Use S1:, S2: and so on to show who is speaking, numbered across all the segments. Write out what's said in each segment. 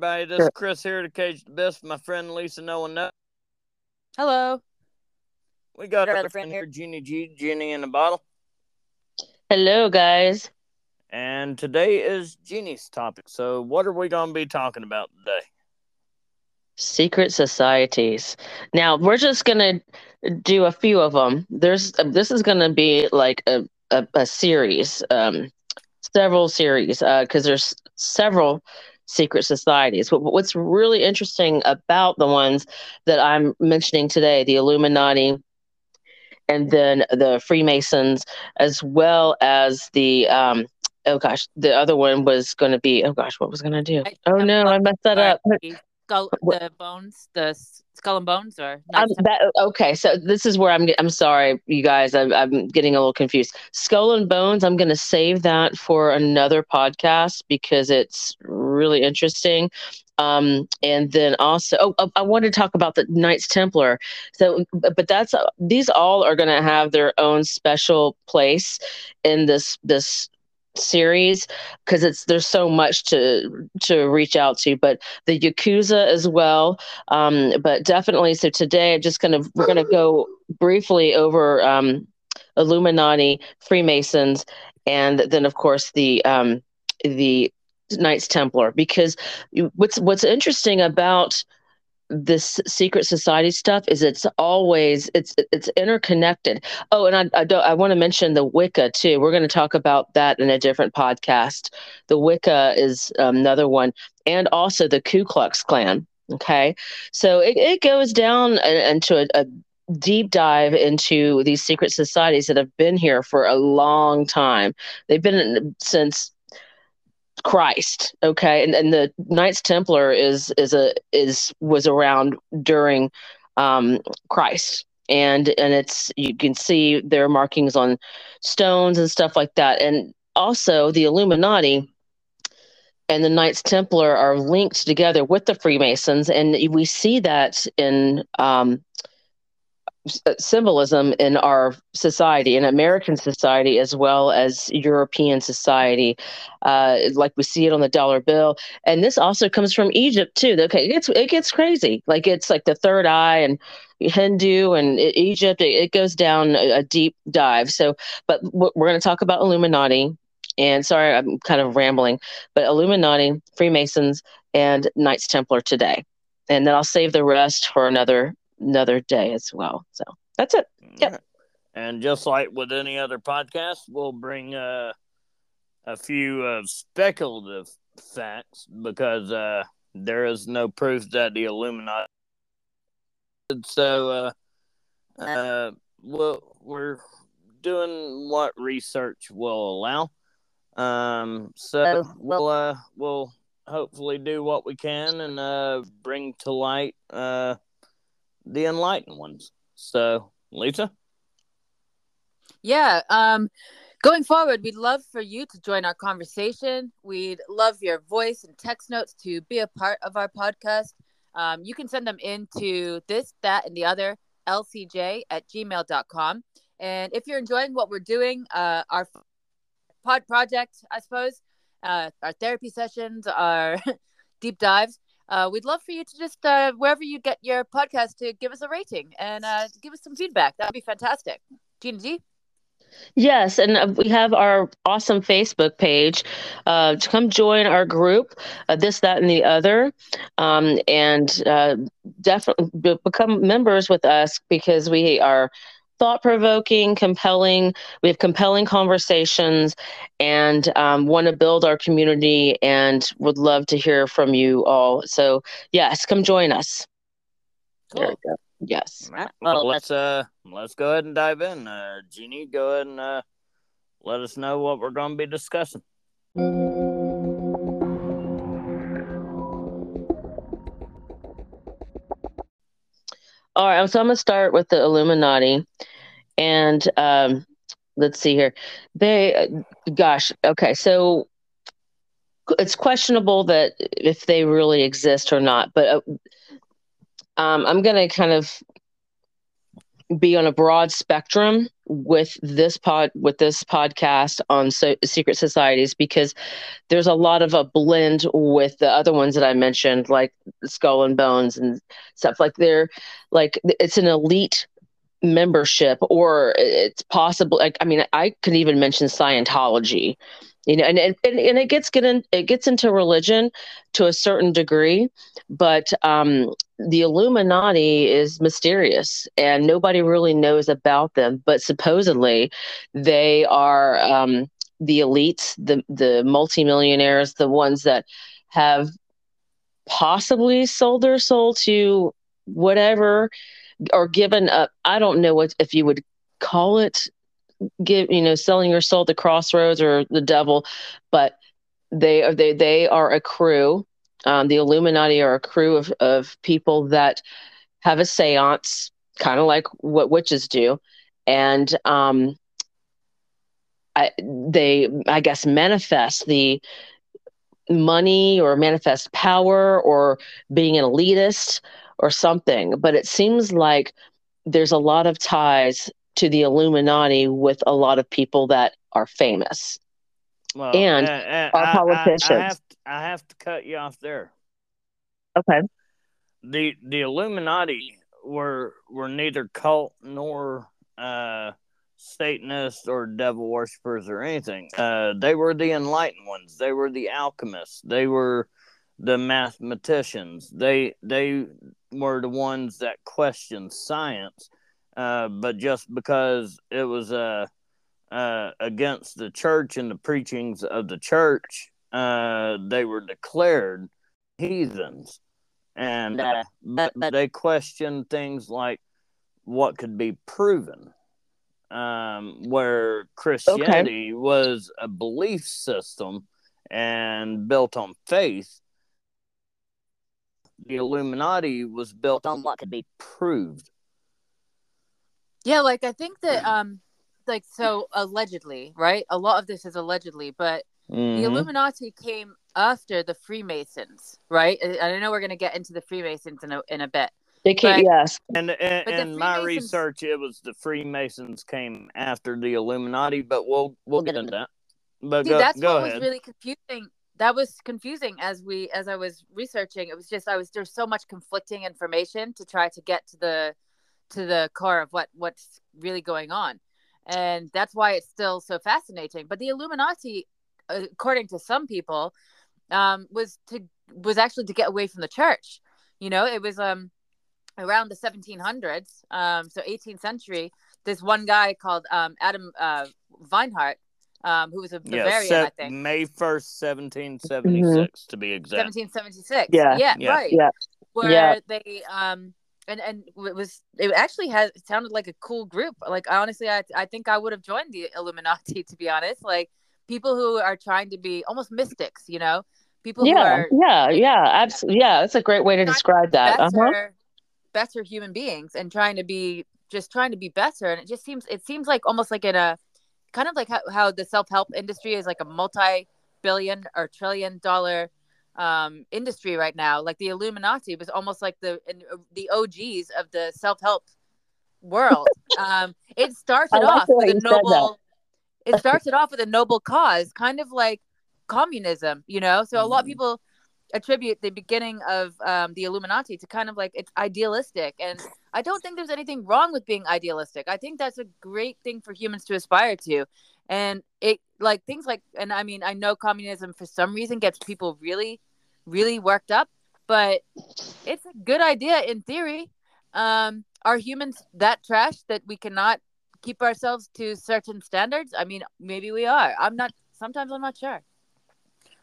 S1: Hey everybody, this is Chris here to Cage the Best. My friend Lisa, no one knows.
S2: Hello.
S1: We got
S2: Got
S1: our
S2: a
S1: friend
S2: friend
S1: here, Jeannie G, Jeannie in the bottle.
S3: Hello, guys.
S1: And today is Jeannie's topic. So, what are we going to be talking about today?
S3: Secret societies. Now we're just gonna do a few of them. There's this is gonna be like a a, a series, um, several series, because there's several secret societies. But what's really interesting about the ones that I'm mentioning today, the Illuminati, and then the Freemasons, as well as the um, oh gosh, the other one was going to be oh gosh, what was going to do? Oh no, I messed that up.
S2: Skull, the bones, the skull and bones, or
S3: Um, that, okay, so this is where I'm. I'm sorry, you guys. I'm, I'm getting a little confused. Skull and Bones. I'm going to save that for another podcast because it's really interesting. Um, and then also, oh, I want to talk about the Knights Templar. So, but but that's these all are going to have their own special place in this this series because it's there's so much to to reach out to. But the Yakuza as well um, but definitely, so today I'm just gonna we're gonna go briefly over um, Illuminati, Freemasons, and then of course the um, the Knights Templar. Because what's what's interesting about this secret society stuff is it's always it's it's interconnected. Oh, and I I, don't, I want to mention the Wicca too. We're going to talk about that in a different podcast. The Wicca is um, another one, and also the Ku Klux Klan. Okay, so it, it goes down into a, a deep dive into these secret societies that have been here for a long time. They've been in, since Christ, okay, and and the Knights Templar is is a is was around during um, Christ, and and it's you can see their markings on stones and stuff like that, and also the Illuminati and the Knights Templar are linked together with the Freemasons, and we see that in um, symbolism in our society, in American society as well as European society, uh, like we see it on the dollar bill. And this also comes from Egypt too. Okay, it gets it gets crazy. Like it's like the third eye and Hindu and Egypt. It, it goes down a, a deep dive. So, but we're going to talk about Illuminati. And sorry, I'm kind of rambling, but Illuminati, Freemasons, and Knights Templar today. And then I'll save the rest for another another day as well. So that's it. Yep.
S1: And just like with any other podcast, we'll bring uh, a few uh, speculative facts because uh, there is no proof that the Illuminati. So, uh, uh, well, we're doing what research will allow. Um, so we'll uh, we'll hopefully do what we can and uh, bring to light uh, the enlightened ones. So, Lisa.
S2: Yeah. Um, going forward, we'd love for you to join our conversation. We'd love your voice and text notes to be a part of our podcast. Um, you can send them into this, that, and the other lcj at gmail.com. And if you're enjoying what we're doing, uh, our pod project, I suppose, uh, our therapy sessions, our deep dives, uh, we'd love for you to just, uh, wherever you get your podcast, to give us a rating and uh, give us some feedback. That would be fantastic. Gina G?
S3: Yes, and uh, we have our awesome Facebook page. Uh, to come join our group, uh, this, that, and the other, um, and uh, definitely be- become members with us because we are thought provoking, compelling. We have compelling conversations, and um, want to build our community, and would love to hear from you all. So, yes, come join us. There we go. Yes.
S1: All right. Well, let's uh let's go ahead and dive in. Uh, Jeannie, go ahead and uh, let us know what we're going to be discussing.
S3: All right, so I'm gonna start with the Illuminati, and um, let's see here. They, gosh, okay, so it's questionable that if they really exist or not, but uh, um, I'm gonna kind of be on a broad spectrum with this pod with this podcast on so, secret societies because there's a lot of a blend with the other ones that I mentioned like Skull and Bones and stuff. Like they're like it's an elite membership or it's possible like I mean I could even mention Scientology you know and and, and it gets get in, it gets into religion to a certain degree but um the illuminati is mysterious and nobody really knows about them but supposedly they are um the elites the the multimillionaires the ones that have possibly sold their soul to whatever or given up. I don't know what if you would call it give you know selling your soul to crossroads or the devil but they are they they are a crew um, the illuminati are a crew of, of people that have a seance kind of like what witches do. And um, I, they i guess manifest the money or manifest power or being an elitist or something. But it seems like there's a lot of ties to the Illuminati with a lot of people that are famous.
S1: Well,
S3: And
S1: uh, uh,
S3: our
S1: I- I-
S3: politicians.
S1: I, have I have to cut you off there.
S3: okay
S1: The the Illuminati were were neither cult nor uh, Satanists or devil worshippers or anything. Uh, they were the enlightened ones. They were the alchemists. They were the mathematicians. They they were the ones that questioned science. Uh, but just because it was uh, uh, against the church and the preachings of the church, uh, they were declared heathens. And uh, but, but they questioned things like what could be proven. Um, where Christianity was a belief system and built on faith, the Illuminati was built on what could be proved.
S2: Yeah, like I think that um like so allegedly, right? A lot of this is allegedly, but the
S1: Mhm.
S2: Illuminati came after the Freemasons, right? I I know we're going to get into the Freemasons in a in a bit.
S3: they can't
S2: Right.
S3: yes
S1: And in,
S2: But the
S1: in my research, it was the Freemasons came after the Illuminati, but we'll we'll get into that. But
S2: See,
S1: go,
S2: that's
S1: go
S2: what
S1: ahead.
S2: was really confusing. That was confusing as we as I was researching. It was just I was there's so much conflicting information to try to get to the to the core of what what's really going on, and that's why it's still so fascinating. But the Illuminati, according to some people, um, was to was actually to get away from the church. You know, it was um around the 1700s, um, so 18th century. This one guy called um, Adam uh, Weinhardt, um, who was a
S1: yeah,
S2: Bavarian,
S1: se-
S2: I think.
S1: May first, seventeen seventy six, to be exact.
S2: 1776.
S3: Yeah.
S2: yeah,
S1: Yeah.
S2: right.
S3: Yeah.
S2: Where
S3: Yeah.
S2: they um and and it was it actually has it sounded like a cool group. Like honestly, I I think I would have joined the Illuminati to be honest. Like people who are trying to be almost mystics, you know, people who
S3: yeah
S2: are
S3: yeah yeah absolutely yeah that's a great way to describe that
S2: better,
S3: uh-huh.
S2: better human beings and trying to be just trying to be better. And it just seems it seems like almost like in a kind of like how, how the self help industry is like a multi billion or trillion dollar um industry right now like the illuminati was almost like the in, the og's of the self-help world um it started
S3: like
S2: off with a noble it started off with a noble cause kind of like communism you know? So a lot of
S1: Mhm.
S2: people attribute the beginning of um, the illuminati to kind of like it's idealistic and i don't think there's anything wrong with being idealistic. I think that's a great thing for humans to aspire to. And it like things like and i mean i know communism for some reason gets people really really worked up but it's a good idea in theory. Um are humans that trash that we cannot keep ourselves to certain standards i mean maybe we are i'm not sometimes i'm not sure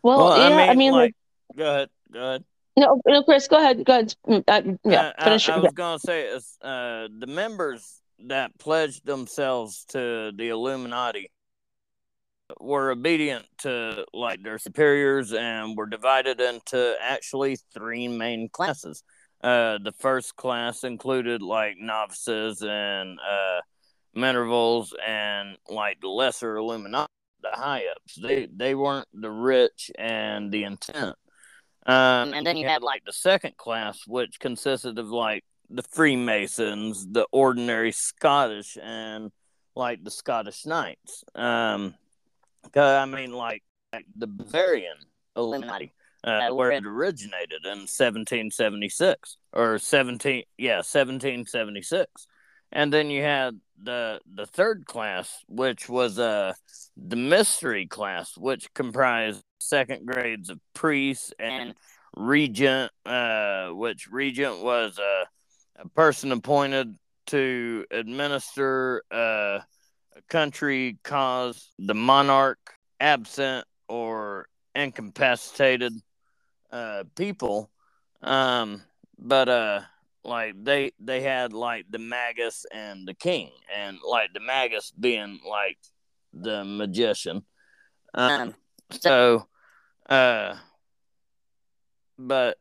S3: well,
S1: Well,
S3: yeah
S1: I mean,
S3: like,
S1: like, go ahead, go ahead.
S3: no no chris go ahead go ahead Mm, uh, yeah
S1: Uh,
S3: finish
S1: I, I
S3: it
S1: was gonna say is uh, the members that pledged themselves to the Illuminati were obedient to like their superiors and were divided into actually three main classes. Uh, the first class included like novices and uh, minervals and like the lesser Illuminati, the high ups. They they weren't the rich and the intent. Um, and then you had like the second class, which consisted of like the Freemasons, the ordinary Scottish, and like the Scottish Knights. Um, I mean, like, like the Bavarian Illuminati, uh, where it originated in 1776 or 17, yeah, 1776. And then you had the the third class, which was uh the mystery class, which comprised second grades of priests and regent, uh, which regent was a, a person appointed to administer uh, a country cause the monarch absent or incapacitated uh, people. Um, but uh, like they they had like the magus and the king, and like the magus being like the magician. Um, so uh, but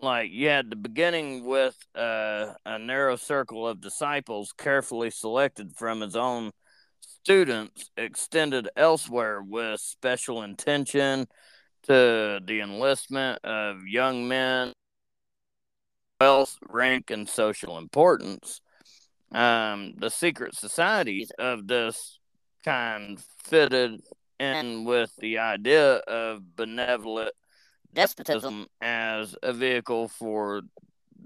S1: like you had the beginning with uh, a narrow circle of disciples carefully selected from his own students extended elsewhere with special intention to the enlistment of young men wealth rank and social importance um, the secret societies of this kind fitted in with the idea of benevolent despotism as a vehicle for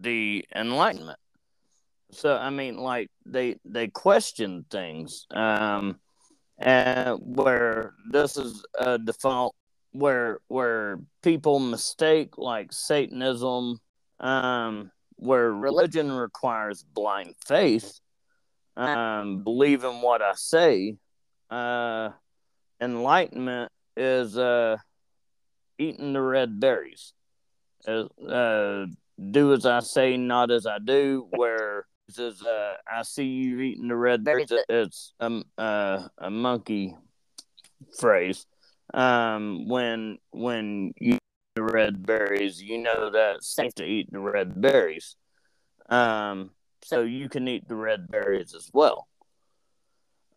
S1: the Enlightenment. So I mean, like they they question things, um, and where this is a default, where where people mistake like Satanism, um, where religion requires blind faith, um, believe in what I say. Uh, enlightenment is uh eating the red berries. Uh, uh, do as I say, not as I do. Where says, uh, "I see you eating the red berries." It's um, uh, a monkey phrase. Um, when when you the red berries, you know that it's safe to eat the red berries. Um, so you can eat the red berries as well.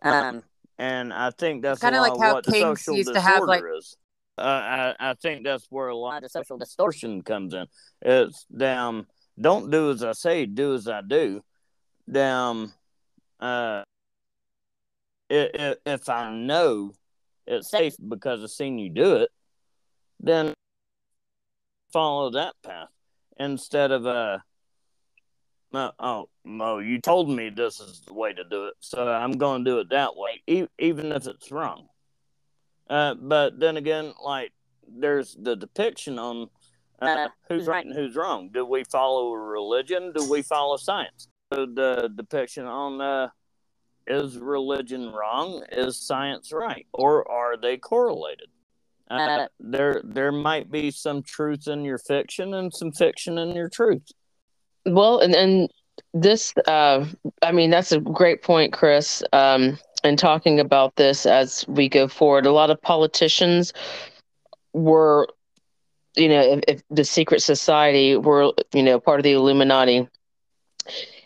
S1: Um, and I think that's kind of like how kings used to have like is uh, I, I think that's where a lot of social distortion comes in. It's damn, don't do as I say, do as I do. Damn, uh, if, if I know it's safe because I've seen you do it, then follow that path instead of uh, uh oh, oh, you told me this is the way to do it, so I'm going to do it that way, e- even if it's wrong. Uh, but then again, like there's the depiction on uh, who's right and who's wrong. Do we follow religion? Do we follow science? So the depiction on uh, is religion wrong? Is science right? Or are they correlated? Uh, there, there might be some truth in your fiction and some fiction in your truth.
S3: Well, and and this, uh, I mean, that's a great point, Chris. Um, and talking about this as we go forward. A lot of politicians were, you know, if, if the secret society were, you know, part of the Illuminati,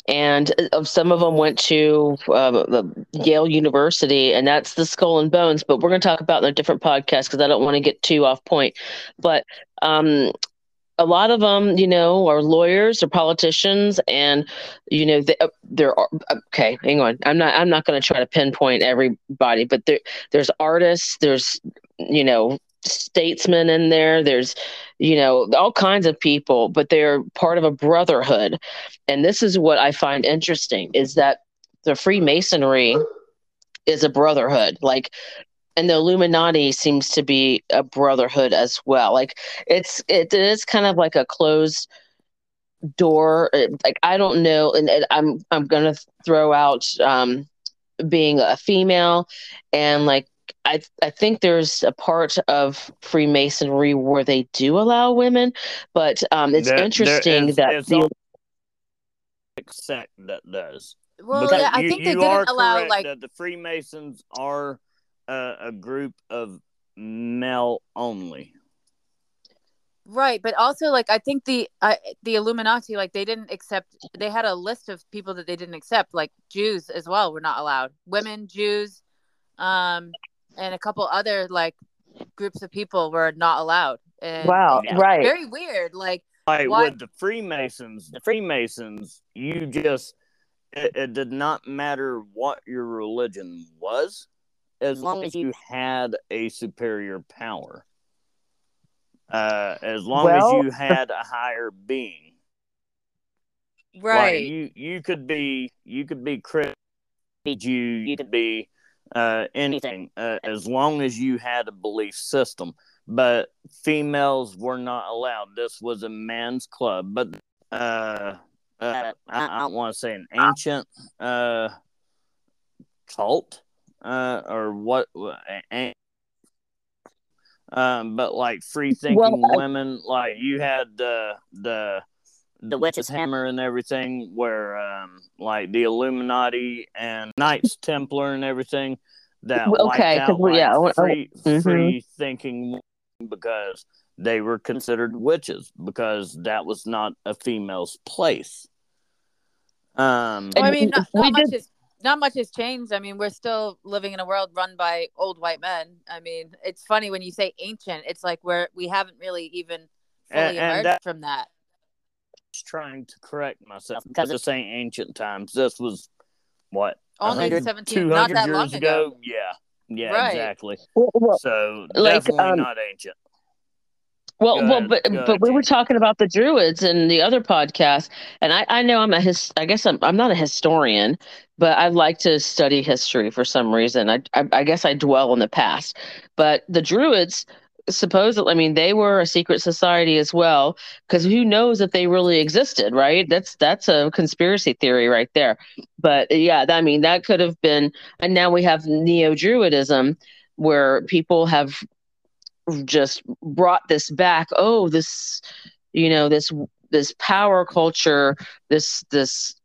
S3: and uh, some of them went to uh, Yale University, and that's the Skull and Bones. But we're going to talk about in a different podcast because I don't want to get too off point. But um, a lot of them, you know, are lawyers or politicians, and you know, they, uh, there are okay. Hang on, I'm not. I'm not going to try to pinpoint everybody, but there, there's artists, there's you know, statesmen in there. There's you know, all kinds of people, but they're part of a brotherhood, and this is what I find interesting is that the Freemasonry is a brotherhood. Like and the Illuminati seems to be a brotherhood as well. Like it's it is kind of like a closed door. Like I don't know, and, and I'm I'm gonna throw out um, being a female, and like I I think there's a part of Freemasonry where they do allow women, but um, it's there, interesting there is, that
S1: the sect that does.
S2: Well, yeah, I think they didn't allow like
S1: that the Freemasons are a, a group of male only.
S2: Right, but also like I think the uh, the Illuminati like they didn't accept they had a list of people that they didn't accept like Jews as well were not allowed. Women, Jews, um and a couple other like groups of people were not allowed. And,
S3: wow, right.
S2: Very weird. Like
S1: like
S2: Why-
S1: with the Freemasons, the Freemasons, you just it, it did not matter what your religion was, as long as you had a superior power. Uh, as long
S3: Well-
S1: as you had a higher being, Like,
S2: Right.
S1: you you could be you could be Christian, you you could be uh, anything uh, as long as you had a belief system. But females were not allowed. This was a man's club. But uh, uh, I, I don't want to say an ancient uh, cult uh, or what. um, but like free thinking
S3: Well,
S1: women, like you had the the the witch's hammer and everything, where um, like the Illuminati and Knights Templar and everything that
S3: Well,
S1: wiped
S3: okay, 'cause
S1: out like,
S3: yeah, I want- I
S1: free
S3: mhm.
S1: free thinking because they were considered witches because that was not a female's place. Um,
S2: Well, I mean, not, not much
S3: did-
S2: has not much has changed. I mean, we're still living in a world run by old white men. I mean, it's funny when you say ancient. It's like we're we haven't really even fully
S1: And- and
S2: emerged
S1: that-
S2: from that.
S1: Trying to correct myself because this ain't ancient times. This was what
S2: Only
S1: 100,
S2: 17, not
S1: 200
S2: that
S1: years
S2: long
S1: ago.
S2: ago.
S1: Yeah, yeah,
S2: Right.
S1: exactly.
S3: Well, well,
S1: So
S3: like,
S1: definitely
S3: um,
S1: not ancient.
S3: Well,
S1: Go
S3: well,
S1: ahead,
S3: but but
S1: ahead,
S3: we were talking about the Druids in the other podcast, and I I know I'm a his I guess I'm I'm not a historian, but I like to study history for some reason. I I, I guess I dwell in the past, but the Druids supposedly I mean they were a secret society as well because who knows if they really existed, right? That's that's a conspiracy theory right there. But uh, yeah, I mean that could have been, and now we have neo Druidism where people have just brought this back oh this you know this this power culture this this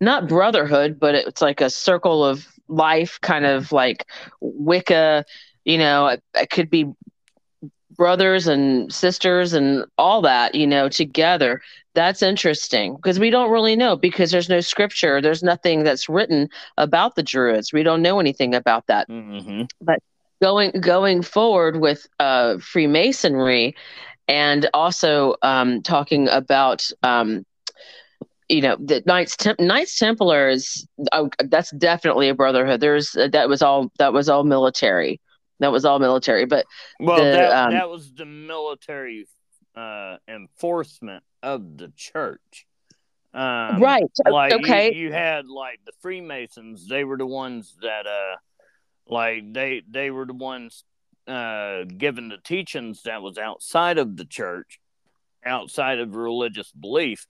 S3: not brotherhood but it's like a circle of life kind of like wicca you know it, it could be brothers and sisters and all that you know together that's interesting because we don't really know because there's no scripture there's nothing that's written about the druids we don't know anything about that
S1: hmm
S3: going going forward with uh, Freemasonry, and also um, talking about um, you know the Knights Tem- Knights Templars. Oh, that's definitely a brotherhood. There's that was all that was all military. That was all military. But
S1: Well,
S3: the,
S1: that
S3: um,
S1: that was the military uh, enforcement of the church. Um,
S3: right,
S1: Like you-
S3: okay,
S1: you, had like the Freemasons. They were the ones that uh, like they they were the ones uh given the teachings that was outside of the church, outside of religious belief,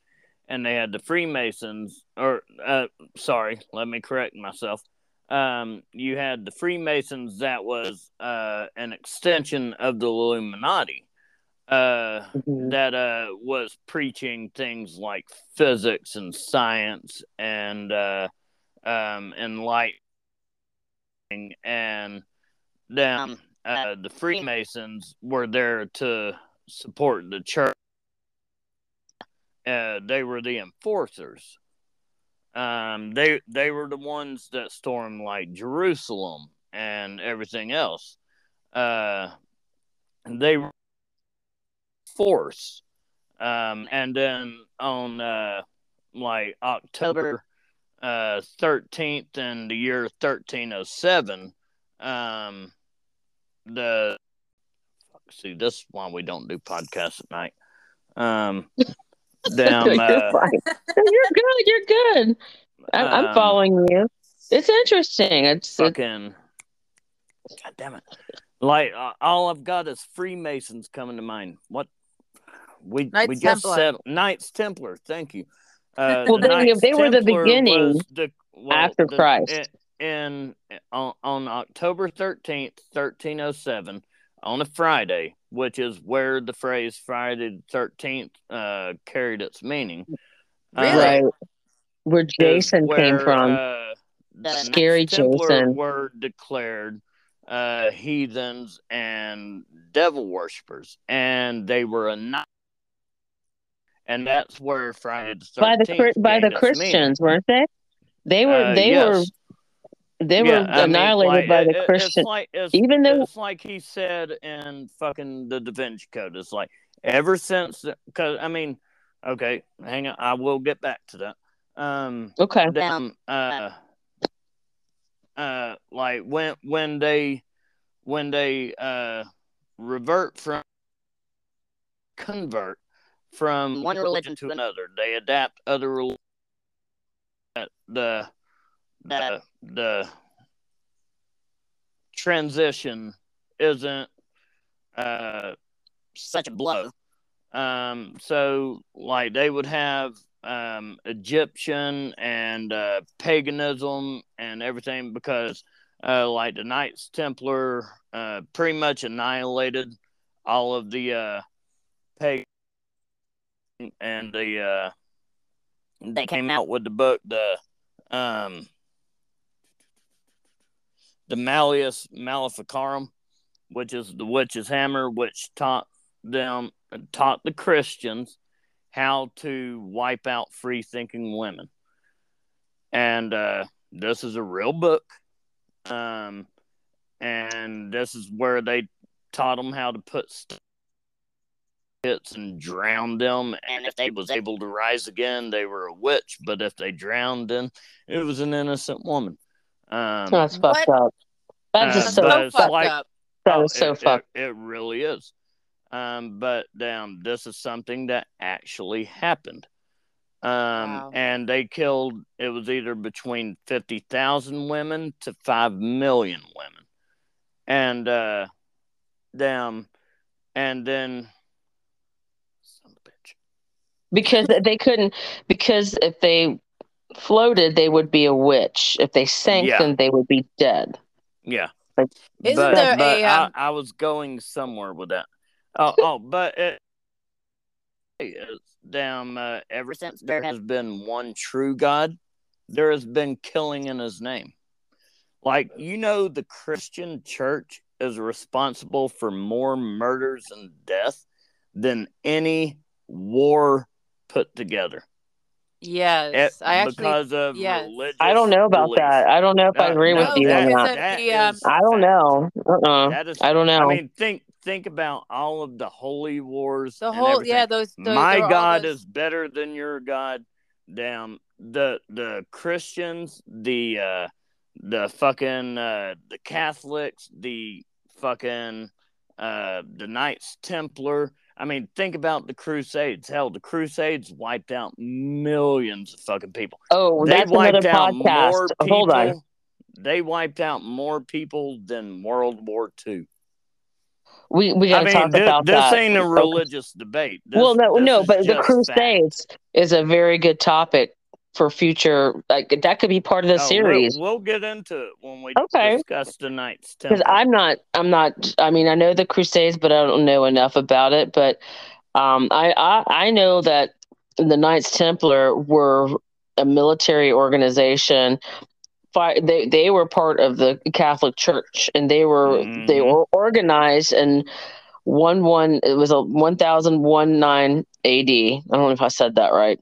S1: and they had the Freemasons. Or uh, sorry, let me correct myself. Um, you had the Freemasons that was uh an extension of the Illuminati. Uh,
S3: Mhm.
S1: that uh was preaching things like physics and science and uh um enlightening and then uh the freemasons were there to support the church uh they were the enforcers um they they were the ones that stormed like jerusalem and everything else. Uh they were force um and then on uh like october uh 13th in the year 1307 um the see this is why we don't do podcasts at night. Um them
S3: you're
S1: uh,
S3: you're good. You're good. I, I'm
S1: um,
S3: following you. It's interesting. It's, it's
S1: fucking god damn it like uh, all i've got is freemasons coming to mind what we
S2: Knights
S1: we just
S2: Templar.
S1: said knights templar thank you uh
S3: Well,
S1: the
S3: they- they were the beginning
S1: the, well,
S3: after
S1: the-
S3: Christ.
S1: in, in on, on october 13th 1307 on a friday which is where the phrase friday the 13th uh carried its meaning
S2: Really?
S3: right where
S1: is
S3: Jason came from.
S1: Uh, the
S3: Scary Jason.
S1: were declared uh, heathens and devil worshippers, and they were a knight. And that's where Friday the 13th
S3: by the by the Christians, weren't they? They were they were they were annihilated by the Christian.
S1: It's like, it's,
S3: even though
S1: it's like he said in fucking the Da Vinci Code. It's like ever since because I mean, okay, hang on, I will get back to that. Um,
S3: Okay.
S1: them uh uh like when when they when they uh revert from convert from one religion to another they adapt other rel- uh, the the the transition isn't uh such a blow. Um so like they would have um, Egyptian and uh, paganism and everything because, uh, like the Knights Templar, uh, pretty much annihilated all of the uh, pagan and the uh, they came out with the book the um, the Malleus Maleficarum, which is the witch's hammer, which taught them taught the Christians how to wipe out free thinking women. And uh, this is a real book. Um, and this is where they taught them how to put hits and drown them. And if they was able to rise again, they were a witch. But if they drowned, then it was an innocent woman. Um,
S3: That's fucked
S2: What?
S3: up. That's
S1: Uh,
S3: just
S2: so
S3: so
S1: but it's
S2: fucked
S1: like-
S2: up.
S3: that
S1: Oh,
S3: so
S1: it,
S3: fucked.
S1: It, it really is. Um, but damn, this is something that actually happened. Um,
S2: Wow.
S1: and they killed. It was either between fifty thousand women to five million women, and uh, them, and then, son of a bitch.
S3: because they couldn't because if they floated they would be a witch if they sank
S1: Yeah.
S3: then they would be dead
S1: Yeah.
S3: Like-
S2: Isn't
S1: but,
S2: there
S1: but
S2: a, um,
S1: I, I was going somewhere with that. Oh, oh, but it, damn. Uh, ever since there has been one true God, there has been killing in His name. Like you know, the Christian Church is responsible for more murders and death than any war put together.
S2: Yes,
S1: It-
S2: I actually.
S1: because of
S2: yes.
S1: religious.
S3: i don't know about
S1: belief.
S3: that i don't know if i agree
S1: no,
S3: with you
S1: that-
S3: on that
S1: that
S2: the, um,
S3: i don't know uh-uh.
S1: That is
S3: i don't know
S1: I mean, think think about all of the holy wars.
S2: The whole
S1: everything.
S2: yeah, those, those
S1: My
S2: there were all
S1: God
S2: those-
S1: is better than your God. Damn the the Christians, the uh the fucking uh the Catholics, the fucking uh the Knights Templar. I mean, think about the Crusades. Hell, the Crusades wiped out millions of fucking people.
S3: oh
S1: They
S3: that's another
S1: wiped out
S3: podcast
S1: more people.
S3: hold on
S1: They wiped out more people than World War II.
S3: we we
S1: I
S3: gotta
S1: mean,
S3: talk
S1: thi-
S3: about
S1: this
S3: that
S1: ain't a
S3: Okay.
S1: religious debate. This-
S3: well no no but the crusades is a very good topic for future like that could be part of the.
S1: Oh,
S3: series
S1: We'll, we'll get into it when we
S3: Okay.
S1: discuss tonight's
S3: because. I'm not, I'm not. I mean, I know the Crusades, but I don't know enough about it. But um, I, I, I know that the Knights Templar were a military organization. They, they were part of the Catholic Church, and they were, they
S1: Mhm.
S3: were organized and one one. It was a one thousand one nine A.D. I don't know if I said that right.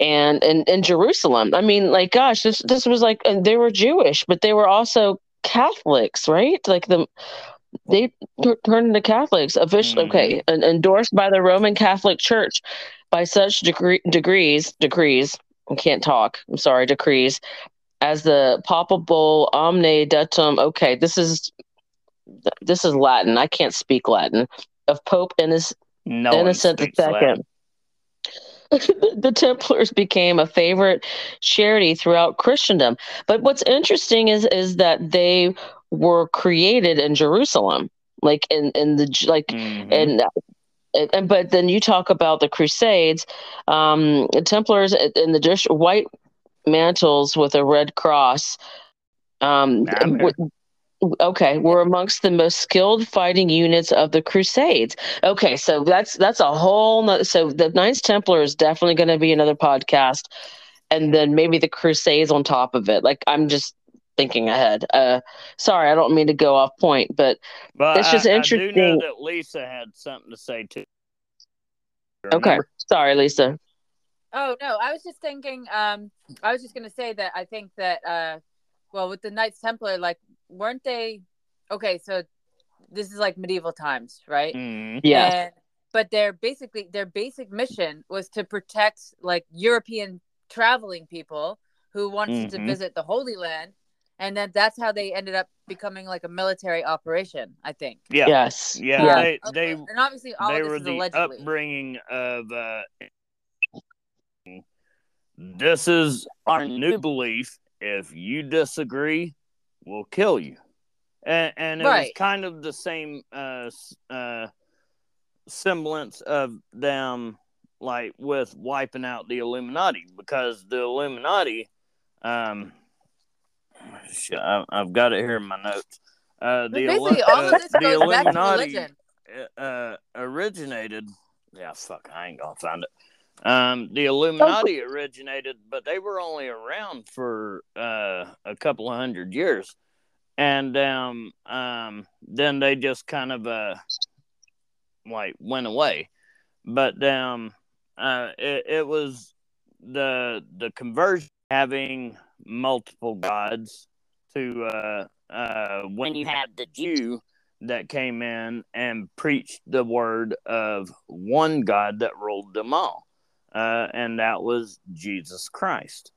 S3: And in, in Jerusalem, I mean, like, gosh, this this was like, they were Jewish, but they were also Catholics, right? Like the they t- turned into Catholics officially.
S1: Mhm.
S3: Okay, and endorsed by the Roman Catholic Church by such degree, degrees decrees. I can't talk. I'm sorry, decrees as the papal bull Omne Datum. Okay, this is this is Latin. I can't speak Latin. Of Pope Innoc-
S1: no
S3: Innocent the. Second. the Templars became a favorite charity throughout Christendom. But what's interesting is is that they were created in Jerusalem, like in in the like
S1: Mhm.
S3: and. And, but then you talk about the Crusades, um, the Templars in the dish, white mantles with a red cross. Um, okay, were amongst the most skilled fighting units of the Crusades. Okay, so that's that's a whole. No, so the Knights Templar is definitely going to be another podcast, and then maybe the Crusades on top of it. Like I'm just thinking ahead. Uh, sorry, I don't mean to go off point, but
S1: But
S3: it's just
S1: I, I do
S3: interesting.
S1: know that Lisa had something to say too.
S3: okay, sorry, Lisa.
S2: Oh no, I was just thinking. Um, I was just gonna say that I think that uh, well, with the Knights Templar, like, weren't they? Okay, so this is like medieval times, right?
S1: Mhm.
S3: Yes.
S2: And but their basically their basic mission was to protect like European traveling people who wanted to
S1: Mhm.
S2: visit the Holy Land, and then that's how they ended up becoming like a military operation. I think.
S1: Yeah.
S3: Yes.
S1: Yeah.
S3: Yeah.
S1: They
S2: Okay,
S1: they
S2: and obviously all
S1: they
S2: of this
S1: were
S2: is
S1: the
S2: allegedly.
S1: upbringing of uh this is our new belief if you disagree we'll kill you and, and it was kind of the same uh uh semblance of them like with wiping out the illuminati because the illuminati um shit, I, i've got it here in my notes uh the,
S2: basically,
S1: Illu-
S2: all of
S1: uh, the
S2: goes back to
S1: illuminati uh, originated. Yeah, fuck, I ain't gonna find it. Um, the Illuminati originated, but they were only around for uh, a couple of hundred years, and um, um, then they just kind of uh, like went away. But um, uh, it, it was the the conversion having multiple gods to uh, uh, when you had the Jew that came in and preached the word of one God that ruled them all, uh, and that was Jesus Christ.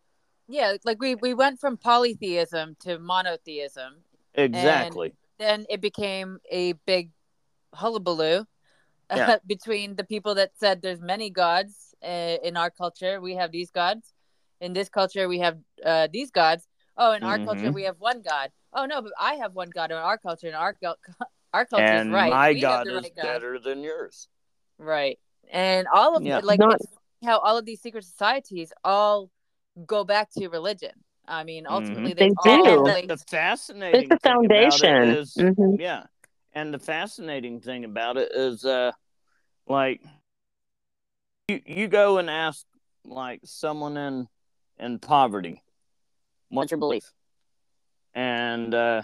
S2: Yeah, like we we went from polytheism to monotheism.
S1: Exactly.
S2: Then it became a big hullabaloo
S1: Yeah.
S2: between the people that said there's many gods uh, in our culture. We have these gods. In this culture, we have uh, these gods. Oh, in our culture,
S1: Mhm.
S2: we have one god. Oh no, but I have one god in our culture, and our gu- our culture
S1: and
S2: is right.
S1: my
S2: we
S1: God
S2: the
S1: is
S2: god.
S1: better than yours.
S2: Right. And all of
S1: Yeah.
S2: like
S3: Not-
S2: it's funny how all of these secret societies all go back to religion. I mean, ultimately
S3: They
S2: they, all
S3: do.
S1: And
S2: relate-
S1: the, the fascinating
S3: It's the
S1: thing about it
S3: foundation.
S1: is-
S3: Mhm.
S1: yeah, and the fascinating thing about it is, uh, like, you you go and ask like someone in in poverty, what's your belief, and uh,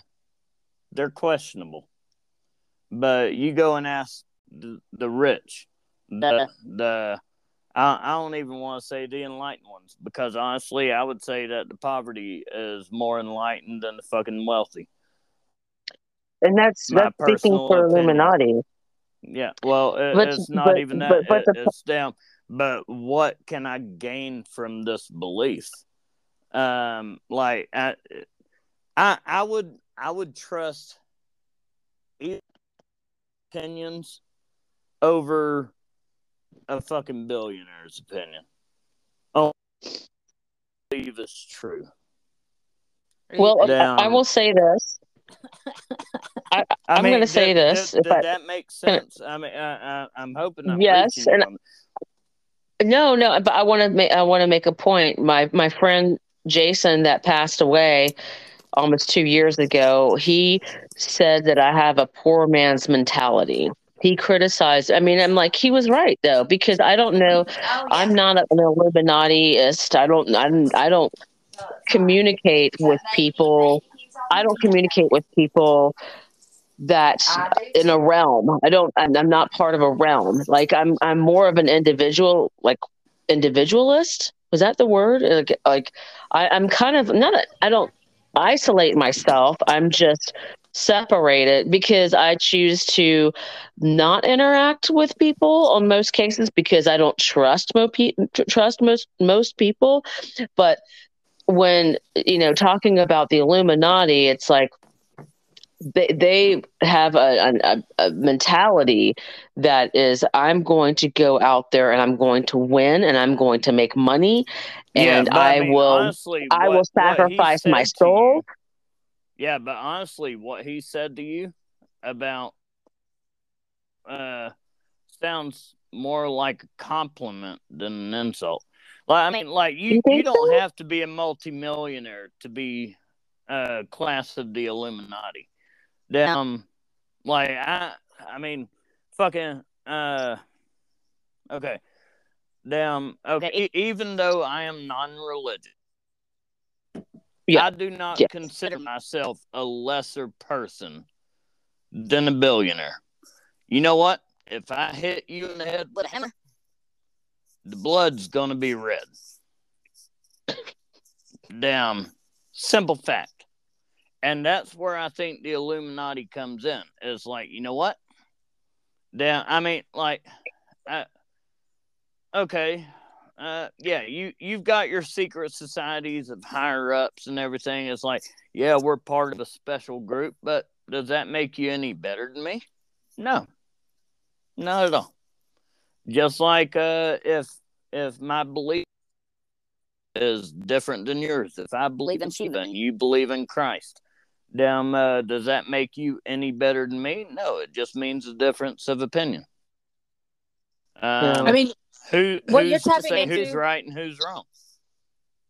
S1: they're questionable. But you go and ask the, the rich, the the I, I don't even want to say the enlightened ones because honestly, I would say that the poverty is more enlightened than the fucking wealthy.
S3: And that's
S1: My
S3: that's speaking for
S1: opinion.
S3: Illuminati.
S1: Yeah, well, it,
S3: But-
S1: it's not
S3: but-
S1: even that.
S3: but- but
S1: it-
S3: the-
S1: it's down. But what can I gain from this belief? Um, like I, I, I would, I would trust opinions over a fucking billionaire's opinion. Oh, I believe it's true.
S3: Well,
S1: Down.
S3: I, I will say this.
S1: I
S3: I'm
S1: mean,
S3: gonna say
S1: did-
S3: this,
S1: Did,
S3: if
S1: did
S3: I-
S1: that make sense? I mean, I, I, I'm hoping I'm
S3: Yes, and-
S1: you on-
S3: No, no, but I want to make I want to make a point. My my friend Jason that passed away almost 2 years ago, he said that I have a poor man's mentality. He criticized. I mean, I'm like he was right though because I don't know I'm not an Illuminatiist. I don't I'm, I don't communicate with people. I don't communicate with people that in a realm. I don't. I'm, I'm not part of a realm. Like I'm. I'm more of an individual. Like individualist. Was that the word? Like, like I, I'm kind of not. A, I don't isolate myself. I'm just separated because I choose to not interact with people on most cases because I don't trust mo- pe- trust most most people. But when you know talking about the Illuminati, it's like they they have a, a, a mentality that is I'm going to go out there and I'm going to win and I'm going to make money and
S1: but
S3: I,
S1: mean,
S3: will
S1: honestly,
S3: I
S1: what-
S3: will sacrifice my soul.
S1: Yeah, but honestly, what he said to you about uh sounds more like a compliment than an insult. Like I mean, like you
S3: You
S1: don't have to be a multimillionaire to be a class of the Illuminati. Um, like I I mean, fucking uh, okay. Damn. Okay. E- even though I am non-religious,
S3: Yeah.
S1: I do not
S3: Yes.
S1: consider myself a lesser person than a billionaire. You know what? If I hit you in the head with a hammer, the blood's gonna be red. Damn. Simple fact. And that's where I think the Illuminati comes in. It's like, you know what? Damn. I mean, like, uh, okay, uh, yeah, you you've got your secret societies of higher ups and everything. It's like, yeah, we're part of a special group, but does that make you any better than me? No, not at all. Just like uh, if if my belief is different than yours, if I believe in Shiva and you believe in Christ, damn, uh, does that make you any better than me? No, it just means a difference of opinion. Um,
S2: I mean,
S1: who
S2: what you're
S1: who's to
S2: tapping
S1: say
S2: into-
S1: who's right and who's wrong?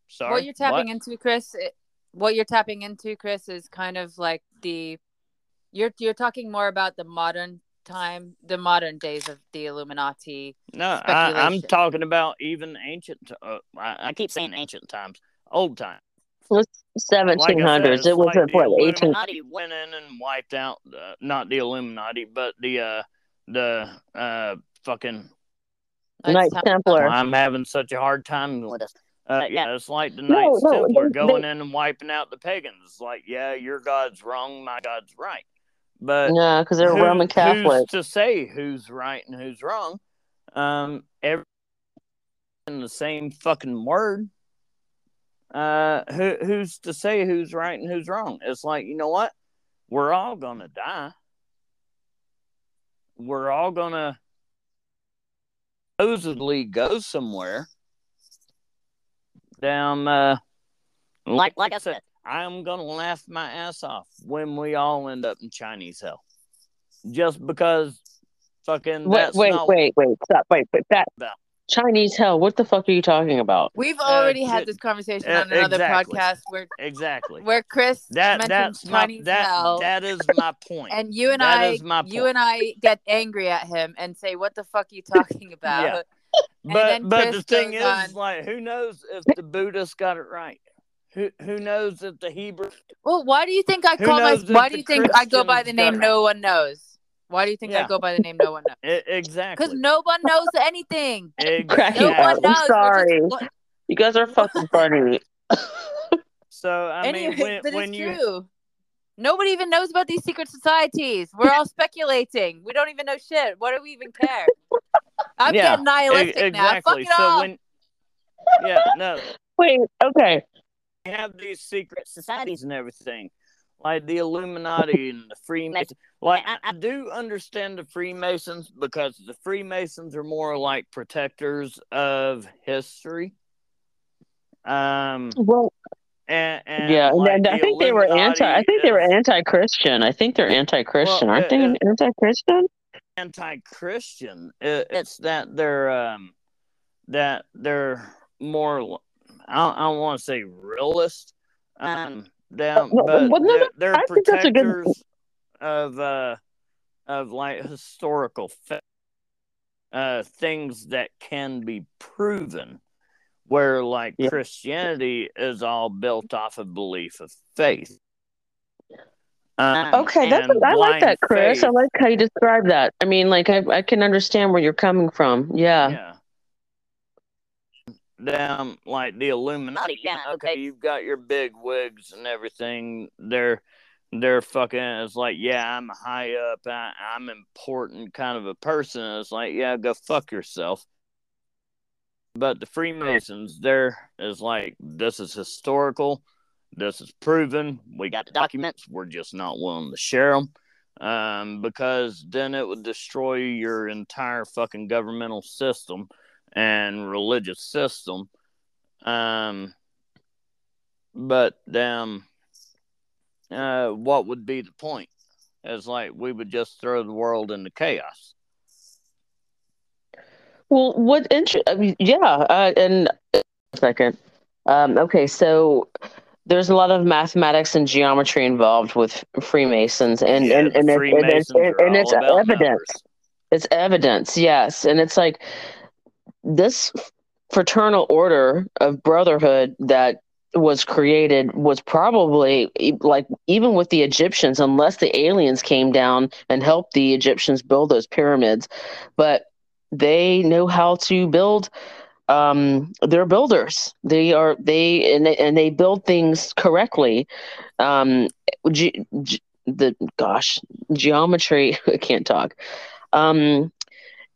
S1: Sorry,
S2: what you're tapping
S1: what?
S2: into, Chris. It, what you're tapping into, Chris, is kind of like the you're you're talking more about the modern time, the modern days of the Illuminati.
S1: No, I, I'm talking about even ancient. Uh, I, I keep saying ancient times, old time.
S3: Seventeen hundreds.
S1: it's
S3: it was
S1: like
S3: at
S1: the
S3: what eighteen.
S1: Illuminati went in and wiped out uh, not the Illuminati, but the uh, the uh, fucking.
S3: Knights Templar.
S1: I'm having such a hard time with this. Uh, yeah, it's like the
S3: No,
S1: Knights
S3: no,
S1: Templar
S3: they-
S1: going
S3: they-
S1: in and wiping out the pagans. It's like, yeah, your God's wrong, my God's right. But
S3: Yeah, because they're
S1: who-
S3: Roman Catholic.
S1: Who's to say who's right and who's wrong? Um, every in the same fucking word. Uh, who who's to say who's right and who's wrong? It's like you know what? We're all gonna die. We're all gonna supposedly go somewhere. Down, uh, like like I said, I'm gonna laugh my ass off when we all end up in Chinese hell, just because fucking
S3: Wait, wait, wait, wait, stop, wait, wait, that. Chinese hell. What the fuck are you talking about?
S2: We've
S1: Uh,
S2: already had this conversation
S1: uh,
S2: on another
S1: exactly.
S2: podcast where
S1: exactly
S2: where Chris
S1: that
S2: mentioned
S1: that's my
S2: Chinese
S1: that
S2: hell,
S1: that is my point.
S2: and you and
S1: that
S2: I,
S1: is my
S2: you and I get angry at him and say, "What the fuck are you talking about?"
S1: Yeah.
S2: and
S1: but
S2: then
S1: but the thing is,
S2: on-
S1: like, who knows if the Buddhists got it right? Who who knows if the Hebrew?
S2: Well, why do you think I call my? Why do you think I go by the name
S1: got
S2: No One Knows? Why do you think I go by the name No One Knows?
S1: E- exactly.
S2: Because no one knows anything.
S3: Cracking
S2: No
S3: Yeah,
S2: one
S3: I'm
S2: knows. We're just-
S3: sorry. You guys are fucking funny.
S1: So I
S2: anyway,
S1: mean, when,
S2: but
S1: when
S2: it's
S1: you
S2: true. Nobody even knows about these secret societies. We're all speculating. We don't even know shit. What do we even care? I'm
S1: Yeah,
S2: getting nihilistic
S1: e-
S2: now. Fuck
S1: exactly.
S2: it
S1: So
S2: all.
S1: when yeah, no,
S3: Wait, okay.
S1: We have these secret societies and everything, like the Illuminati and the Freemasons. Like I, I do understand the Freemasons because the Freemasons are more like protectors of history. Um,
S3: Well,
S1: and, and
S3: yeah,
S1: like
S3: then I
S1: the
S3: think they were anti. I think they were anti-Christian. I think they're anti-Christian,
S1: Well,
S3: aren't they?
S1: uh,
S3: anti-Christian?
S1: anti-Christian. It, it's that they're um, that they're more. I don't, I don't want to say realist. Um, down,
S3: Well,
S1: but
S3: well, no,
S1: they're, they're
S3: I think that's a good-
S1: protectors of uh, of like historical fa- uh things that can be proven. Where like
S3: Yeah.
S1: Christianity is all built off of belief of faith. Um,
S3: Okay, that's I like that, Chris. I like how you describe that. I mean, like I, I can understand where you're coming from. Yeah.
S1: Yeah. Damn, like the Illuminati. Yeah, okay, you've got your big wigs and everything. They're they're fucking. It's like, yeah, I'm high up. I, I'm important, kind of a person. It's like, yeah, go fuck yourself. But the Freemasons, there is like, this is historical. This is proven. We got the documents. We're just not willing to share them. Um, because then it would destroy your entire fucking governmental system and religious system. Um, but um, uh, what would be the point? It's like we would just throw the world into chaos.
S3: Well, what inter- I mean, yeah, uh, and a second. Um, okay, so there's a lot of mathematics and geometry involved with Freemasons, and
S1: Yeah,
S3: and, and, it, and it's
S1: Freemasons are
S3: and it's evidence.
S1: numbers.
S3: It's evidence, yes, and it's like this fraternal order of brotherhood that was created was probably like even with the Egyptians, unless the aliens came down and helped the Egyptians build those pyramids, but they know how to build. Um, they're builders. They are they and they, and they build things correctly. Um, ge- ge- the gosh, geometry. I can't talk. Um,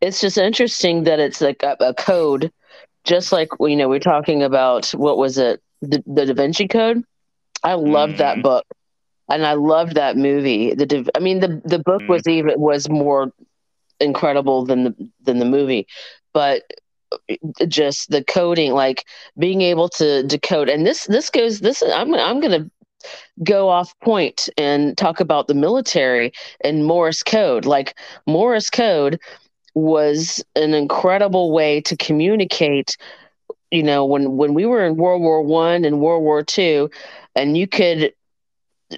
S3: it's just interesting that it's like a, a code, just like you know we're talking about what was it the, the Da Vinci Code. I loved that
S1: Mhm.
S3: book, and I loved that movie. The Da- I mean the the book
S1: Mhm.
S3: was even was more incredible than the than the movie, but just the coding like being able to decode and this this goes this i'm i'm going to go off point and talk about the military and morse code like morse code was an incredible way to communicate you know when when we were in world war one and world war two and you could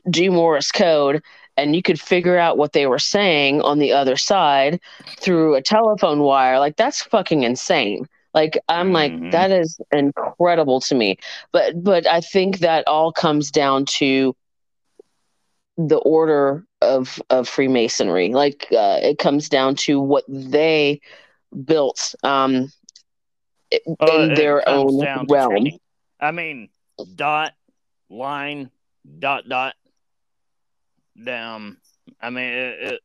S3: do morse code and you could figure out what they were saying on the other side through a telephone wire like that's fucking insane like i'm
S1: Mhm.
S3: like that is incredible to me but but i think that all comes down to the order of of freemasonry like uh, it comes down to what they built um i-
S1: Well,
S3: in their own
S1: down
S3: realm.
S1: I mean, dot, line, dot, dot, down. I mean, it, it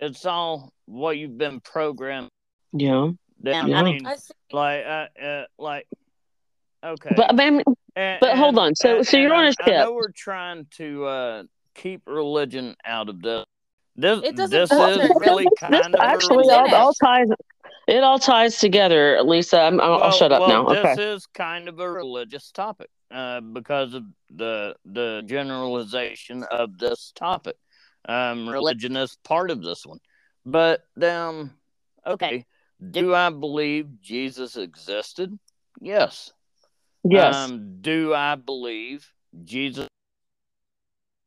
S1: it's all what you've been programmed.
S3: yeah
S1: Down.
S3: Yeah.
S1: I mean,
S2: I
S1: like, uh, uh, like, okay.
S3: but I mean,
S1: And-
S3: but hold
S1: and-
S3: on. So-
S1: and-
S3: so you're
S1: and
S3: on a
S1: I- I know
S3: ship.
S1: we're trying to uh, keep religion out of this. This, this
S2: matter.
S1: is really
S3: this
S1: kind of
S3: actually all, all ties it all ties together lisa I'm, I'll, I'll
S1: Well-
S3: shut up
S1: well,
S3: now okay
S1: This is kind of a religious topic uh, because of the the generalization of this topic. Um, religion is part of this one, but um, okay. Do I believe Jesus existed? Yes.
S3: yes
S1: Um, do I believe Jesus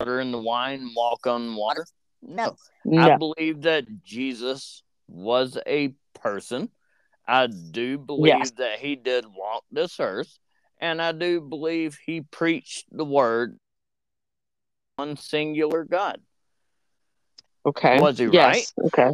S1: water in the wine, walk on water? No. I believe that Jesus was a person. I do believe
S3: Yes.
S1: that he did walk this earth, and I do believe he preached the word one singular God.
S3: okay
S1: Was he
S3: yes okay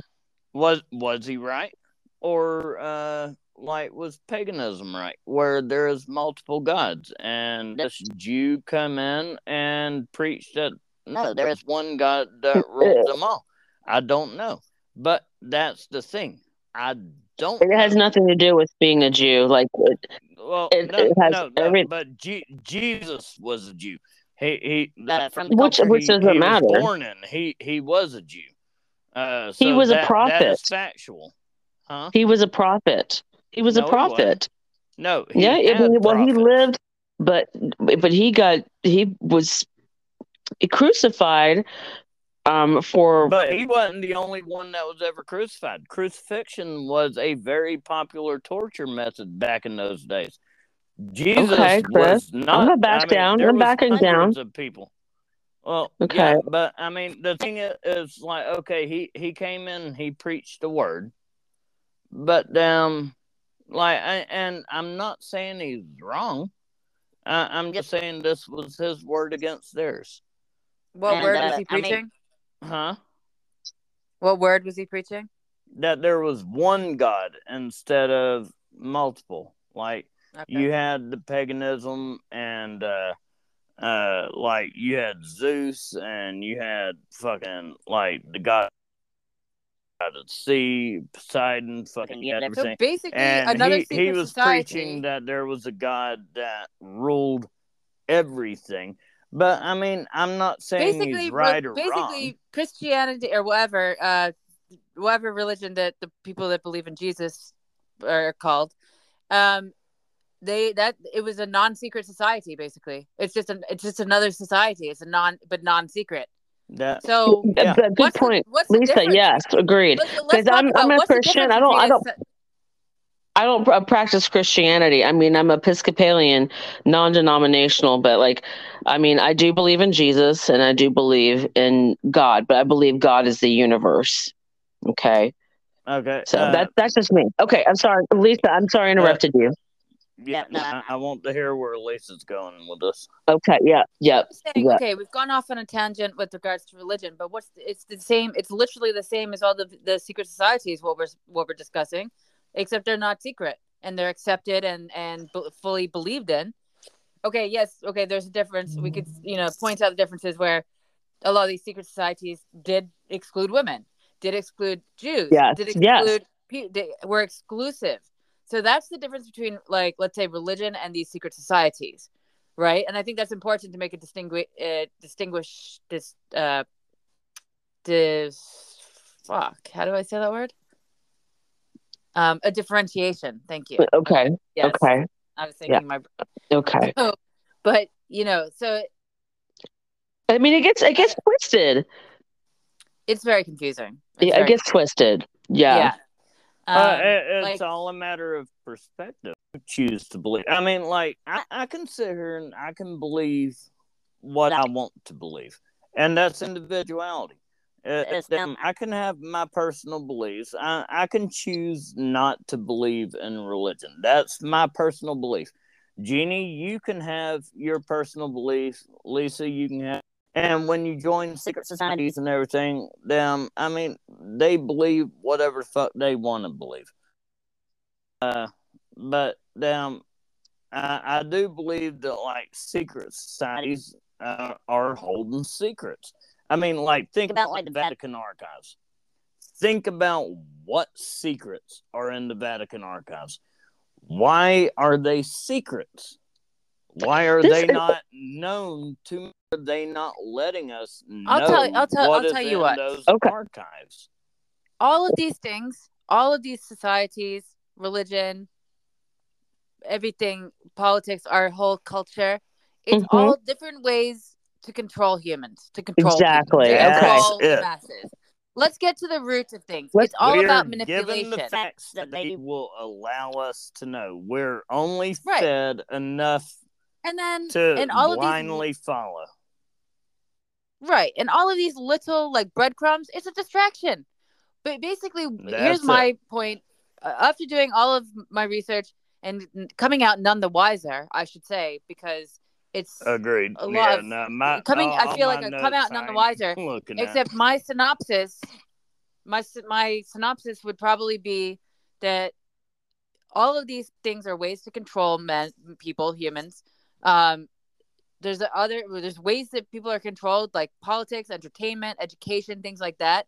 S1: Was was he right? Or uh like was paganism right? Where there is multiple gods and this Jew come in and preach that no, there is one God that rules them all. I don't know. But that's the thing. I don't
S3: it has
S1: know.
S3: nothing to do with being a jew like it,
S1: Well,
S3: It-
S1: no,
S3: it has
S1: no, no,
S3: every-
S1: but Je- Jesus was a Jew. He he that from
S3: Which- which doesn't
S1: he
S3: matter.
S1: Was born in he he was a Jew. Uh,
S3: He was a
S1: that- That
S3: prophet.
S1: is factual, huh?
S3: he was a prophet he was
S1: No,
S3: a prophet
S1: No,
S3: yeah I mean, well he lived but but he got he was crucified um for
S1: But he wasn't the only one that was ever crucified. Crucifixion was a very popular torture method back in those days. Jesus
S3: Okay, Chris.
S1: was not.
S3: I'm gonna back
S1: I mean,
S3: down. I'm backing down.
S1: of people. Well,
S3: Okay.
S1: yeah, but I mean, the thing is, is like, okay, he he came in, he preached the word, but um, like, I, and I'm not saying he's wrong. I, I'm just saying this was his word against theirs,
S2: What
S1: And,
S2: word
S1: uh,
S2: was he
S1: I mean-
S2: preaching?
S1: huh?
S2: what word was he preaching?
S1: that there was one God instead of multiple. Like
S2: Okay.
S1: you had the paganism and uh uh like you had Zeus and you had fucking like the god of the sea, Poseidon, fucking you had
S2: so basically,
S1: And
S2: another
S1: he, he was
S2: society.
S1: preaching that there was a God that ruled everything. But I mean, I'm not saying
S2: basically,
S1: he's right
S2: re-
S1: or
S2: basically
S1: wrong.
S2: Christianity or whatever, uh, whatever religion that the people that believe in Jesus are called, um, they that it was a non-secret society. Basically, it's just an it's just another society. It's a non but non-secret.
S1: That
S2: So
S1: Yeah.
S3: Good- good
S2: what's the-
S3: point
S2: what's the
S3: lisa
S2: difference?
S3: yes agreed
S2: Let's, let's
S3: 'Cause
S2: talk
S3: I'm- I'm a Christian. I don't- I don't- I don't pr- practice Christianity. I mean, I'm Episcopalian, non-denominational, but like, I mean, I do believe in Jesus and I do believe in God, but I believe God is the universe. Okay,
S1: okay.
S3: so
S1: uh,
S3: that that's just me. Okay, I'm sorry, Lisa. I'm sorry I interrupted you.
S1: Yeah, no, I, I want to hear where Lisa's going with this.
S3: Okay, yeah, yeah,
S2: saying,
S3: yeah.
S2: okay, we've gone off on a tangent with regards to religion, but what's it's the same. It's literally the same as all the the secret societies. What we're what we're discussing, except they're not secret and they're accepted and and b- fully believed in. Okay, yes, okay. There's a difference. We could you know point out the differences where a lot of these secret societies did exclude women, did exclude Jews,
S3: Yes,
S2: did
S3: yes.
S2: exclude they, we're exclusive. So that's the difference between like let's say religion and these secret societies, right? And I think that's important to make a distinguish uh, distinguish this uh this fuck. How do I say that word? Um, a differentiation. Thank you.
S3: Okay.
S2: Yes.
S3: Okay.
S2: I was thinking my.
S3: Okay.
S2: So, but you know, so
S3: I mean, it gets it gets twisted.
S2: it's very confusing. It's
S3: Yeah,
S2: very
S3: it gets twisted. Yeah.
S2: yeah.
S1: Uh,
S2: Um,
S1: it- it's
S2: like-
S1: all a matter of perspective. You choose to believe. I mean, like I, I can sit here and I can believe what I want to believe, and that's individuality. Uh,
S2: It's
S1: then I can have my personal beliefs. I, I can choose not to believe in religion. That's my personal belief. Jeannie, you can have your personal beliefs. Lisa, you can have. And when you join secret societies and everything, them, I mean, they believe whatever fuck they want to believe. Uh, but them, I, I do believe that like secret societies uh, are holding secrets. I mean, like think about like the Vatican archives. Think about what secrets are in the Vatican archives. Why are they secrets? Why are they not known to? Are they not letting us know?
S2: I'll tell- I'll tell-
S1: what
S2: I'll tell you
S1: in
S2: what.
S1: Those
S3: Okay.
S1: archives.
S2: all of these things, all of these societies, religion, everything, politics, our whole culture, it's
S3: Mhm.
S2: all different ways to control humans, to control people,
S3: Exactly,
S2: to
S1: okay.
S2: control
S1: That's
S2: masses. Let's get to the roots of things.
S3: Let's-
S2: it's all
S1: We're
S2: about
S1: given
S2: manipulation.
S1: the facts that they will allow us to know. We're only
S2: Right.
S1: fed enough
S2: and then
S1: to
S2: and all of these
S1: blindly follow.
S2: Right. And all of these little like breadcrumbs, it's a distraction. But basically,
S1: That's
S2: here's
S1: it.
S2: my point. Uh, after doing all of my research and coming out none the wiser, I should say, because it's
S1: Agreed.
S2: A lot
S1: yeah,
S2: of-
S1: no, my,
S2: coming-
S1: all-
S2: I feel like I come out none the wiser,
S1: Looking at.
S2: except my synopsis my my synopsis would probably be that all of these things are ways to control men people humans um there's other there's ways that people are controlled like politics entertainment education things like that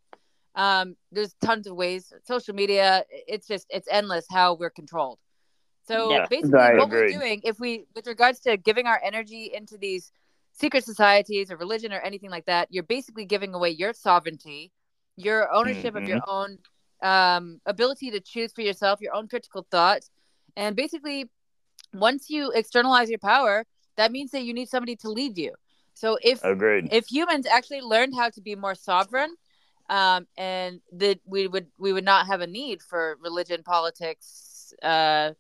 S2: um there's tons of ways social media it's just it's endless how we're controlled so
S1: Yeah,
S2: basically
S3: right.
S2: what
S1: Agreed.
S2: we're doing if we with regards to giving our energy into these secret societies or religion or anything like that you're basically giving away your sovereignty your ownership of your own um, ability to choose for yourself your own critical thoughts and basically once you externalize your power that means that you need somebody to lead you so if
S1: Agreed.
S2: if humans actually learned how to be more sovereign um, and that we would we would not have a need for religion politics uh,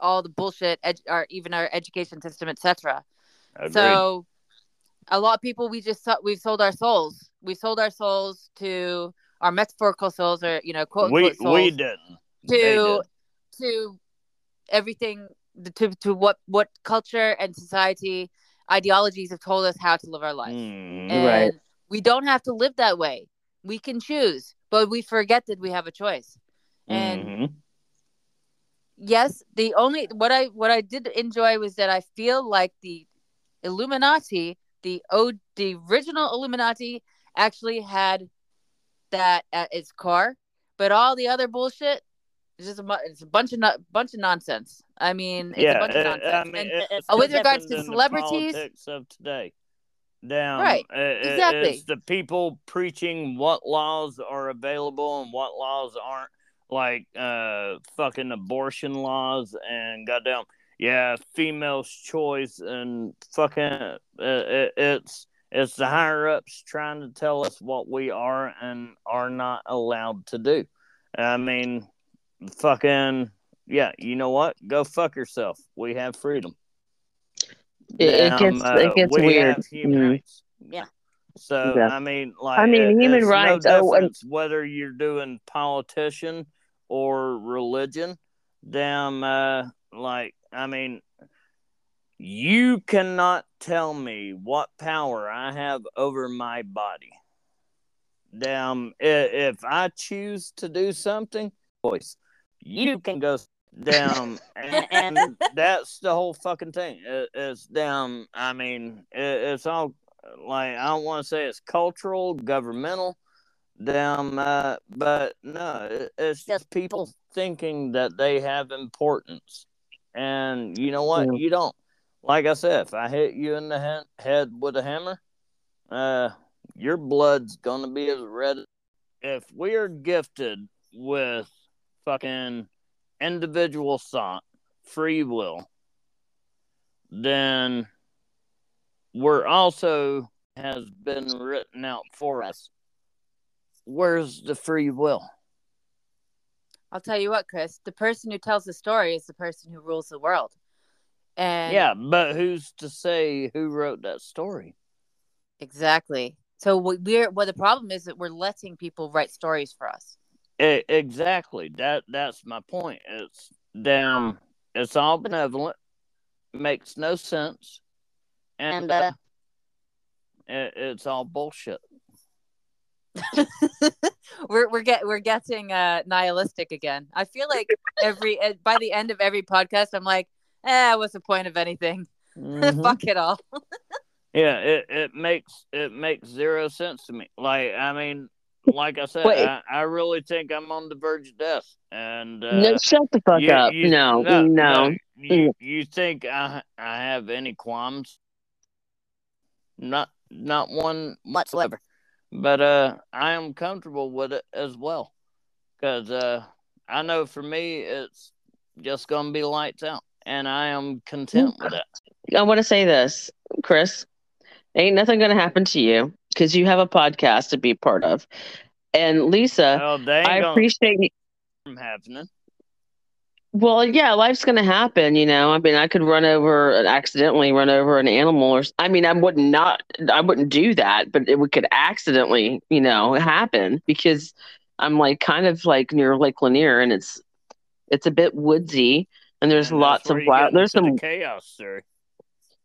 S2: all the bullshit ed- or even our education system etc so a lot of people we just we've sold our souls we sold our souls to our metaphorical souls or you know quote
S1: we
S2: unquote souls
S1: we didn't.
S2: To
S1: did.
S2: to everything to to what what culture and society ideologies have told us how to live our life
S1: Mhm.
S2: and
S3: Right.
S2: we don't have to live that way we can choose but we forget that we have a choice and
S1: Mhm.
S2: yes the only what i what i did enjoy was that i feel like the illuminati the o the original illuminati actually had that at its core but all the other bullshit is just a, it's a bunch of bunch of nonsense i mean it's
S1: yeah,
S2: a bunch of
S1: uh,
S2: nonsense
S1: I mean,
S2: And-
S1: it- it's
S2: uh, with regards to celebrities-
S1: of today. Down,
S2: Right,
S1: uh, it-
S2: exactly.
S1: It's the people preaching what laws are available and what laws aren't, like uh, fucking abortion laws and goddamn, yeah, female's choice and fucking, uh, it, it's it's the higher ups trying to tell us what we are and are not allowed to do. I mean, fucking yeah, you know what? Go fuck yourself. We have freedom.
S3: It, it
S1: Um,
S3: gets
S1: uh,
S3: it gets
S1: we
S3: weird. Mm.
S1: rights. Yeah. So
S3: Yeah.
S1: I mean, like,
S3: I mean,
S1: it-
S3: human rights,
S1: No
S3: oh, and-
S1: whether you're doing politician or religion. Damn, uh, like, I mean, you cannot tell me what power I have over my body. Damn, if I choose to do something, voice, you can go down, and, and that's the whole fucking thing. It, it's down. I mean, it, it's all like I don't want to say it's cultural, governmental, Damn, uh, but no, it- it's just people thinking that they have importance, and you know what?
S3: Yeah.
S1: You don't. Like I said, if I hit you in the he- head with a hammer, uh, your blood's gonna be as red. If we are gifted with fucking individual thought, free will, then we're also has been written out for us. Where's the free will?
S2: I'll tell you what, Chris. The person who tells the story is the person who rules the world. And
S1: yeah, but who's to say who wrote that story?
S2: exactly. So we're well, the problem is that we're letting people write stories for us.
S1: E- exactly. That that's my point. It's damn. It's all benevolent. Makes no sense, and uh, it, it's all bullshit.
S2: we're we're get we're getting uh nihilistic again. I feel like every uh, by the end of every podcast, I'm like, eh, what's the point of anything?
S1: Mhm.
S2: Fuck it all.
S1: Yeah, it, it makes it makes zero sense to me. Like I mean, like I said, I, I really think I'm on the verge of death. And uh,
S3: no, shut the fuck
S1: you-
S3: up.
S1: you-
S3: no, no.
S1: You, you think I I have any qualms? Not not one whatsoever. But uh, I am comfortable with it as well, because uh, I know for me it's just gonna be lights out, and I am content with it.
S3: I want to say this, Chris. Ain't nothing going to happen to you because you have a podcast to be part of. And Lisa,
S1: Well,
S3: I appreciate you.
S1: from happening.
S3: Well, yeah, life's going to happen, you know. I mean, I could run over, accidentally run over an animal, or I mean, I would not, I wouldn't do that, but it would could accidentally, you know, happen because I'm like kind of like near Lake Lanier, and it's it's a bit woodsy, and there's
S1: And
S3: lots of wild. There's some
S1: the chaos theory.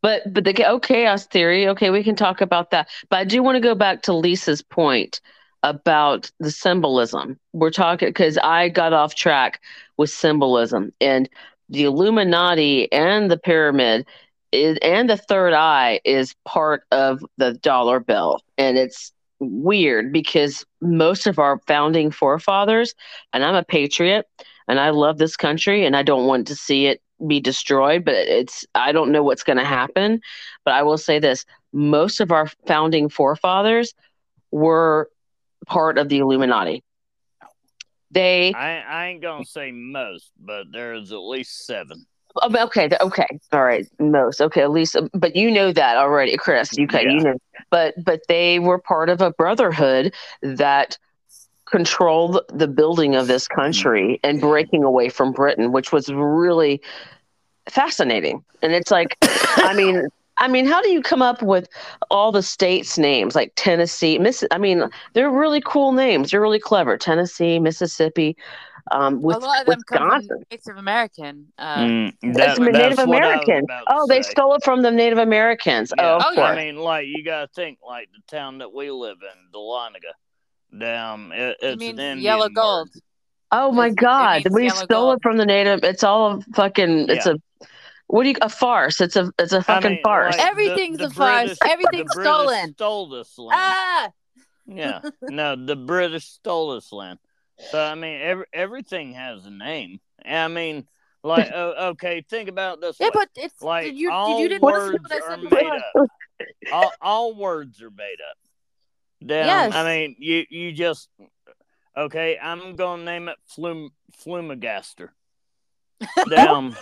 S3: But but the oh, chaos theory, okay, we can talk about that. But I do want to go back to Lisa's point about the symbolism. We're talking because I got off track with symbolism and the Illuminati and the pyramid is, and the third eye is part of the dollar bill. And it's weird because most of our founding forefathers, and I'm a patriot and I love this country and I don't want to see it be destroyed, but it's I don't know what's going to happen. But I will say this: most of our founding forefathers were part of the Illuminati. They
S1: I, I ain't gonna say most, but there's at least seven.
S3: oh, okay, okay, all right, most okay, at least, but you know that already, Chris. You can, you know, but but they were part of a brotherhood that controlled the building of this country and breaking away from Britain, which was really fascinating. And it's like, I mean, I mean, how do you come up with all the states' names like Tennessee, Miss? I mean, they're really cool names. They're really clever. Tennessee, Mississippi, um, with
S2: a lot of them come
S3: Wisconsin.
S2: from Native American. Uh,
S1: Mm, that-
S3: from Native
S1: that's what I was
S3: Americans. Oh, they
S1: say.
S3: stole it from the Native Americans.
S1: Yeah,
S3: Oh, of
S2: Oh, yeah.
S1: I mean, like you gotta think, like the town that we live in, Dahlonega. Damn, it,
S2: it means yellow
S1: word.
S2: gold.
S3: Oh my
S2: It's-
S3: God! We stole
S2: gold.
S3: it from the native. It's all a fucking. It's
S1: Yeah.
S3: a. What do you? A farce. It's a. It's a
S1: I
S3: fucking
S1: mean,
S3: farce.
S1: like,
S2: Everything's
S1: the,
S2: a
S1: the
S2: farce.
S1: British-
S2: Everything's
S1: the
S2: stolen.
S1: Stole this land.
S2: Ah,
S1: Yeah, no, the British stole this land. So I mean, every, everything has a name. I mean, like, oh, okay, think about this.
S2: yeah,
S1: way.
S2: but it's
S1: like
S2: did you
S1: all
S2: did you didn't
S1: words
S2: what I
S1: are made up. All, all words are made up. Damn,
S2: Yes.
S1: I mean, you you just okay. I'm gonna name it Flum Flumagaster. Damn.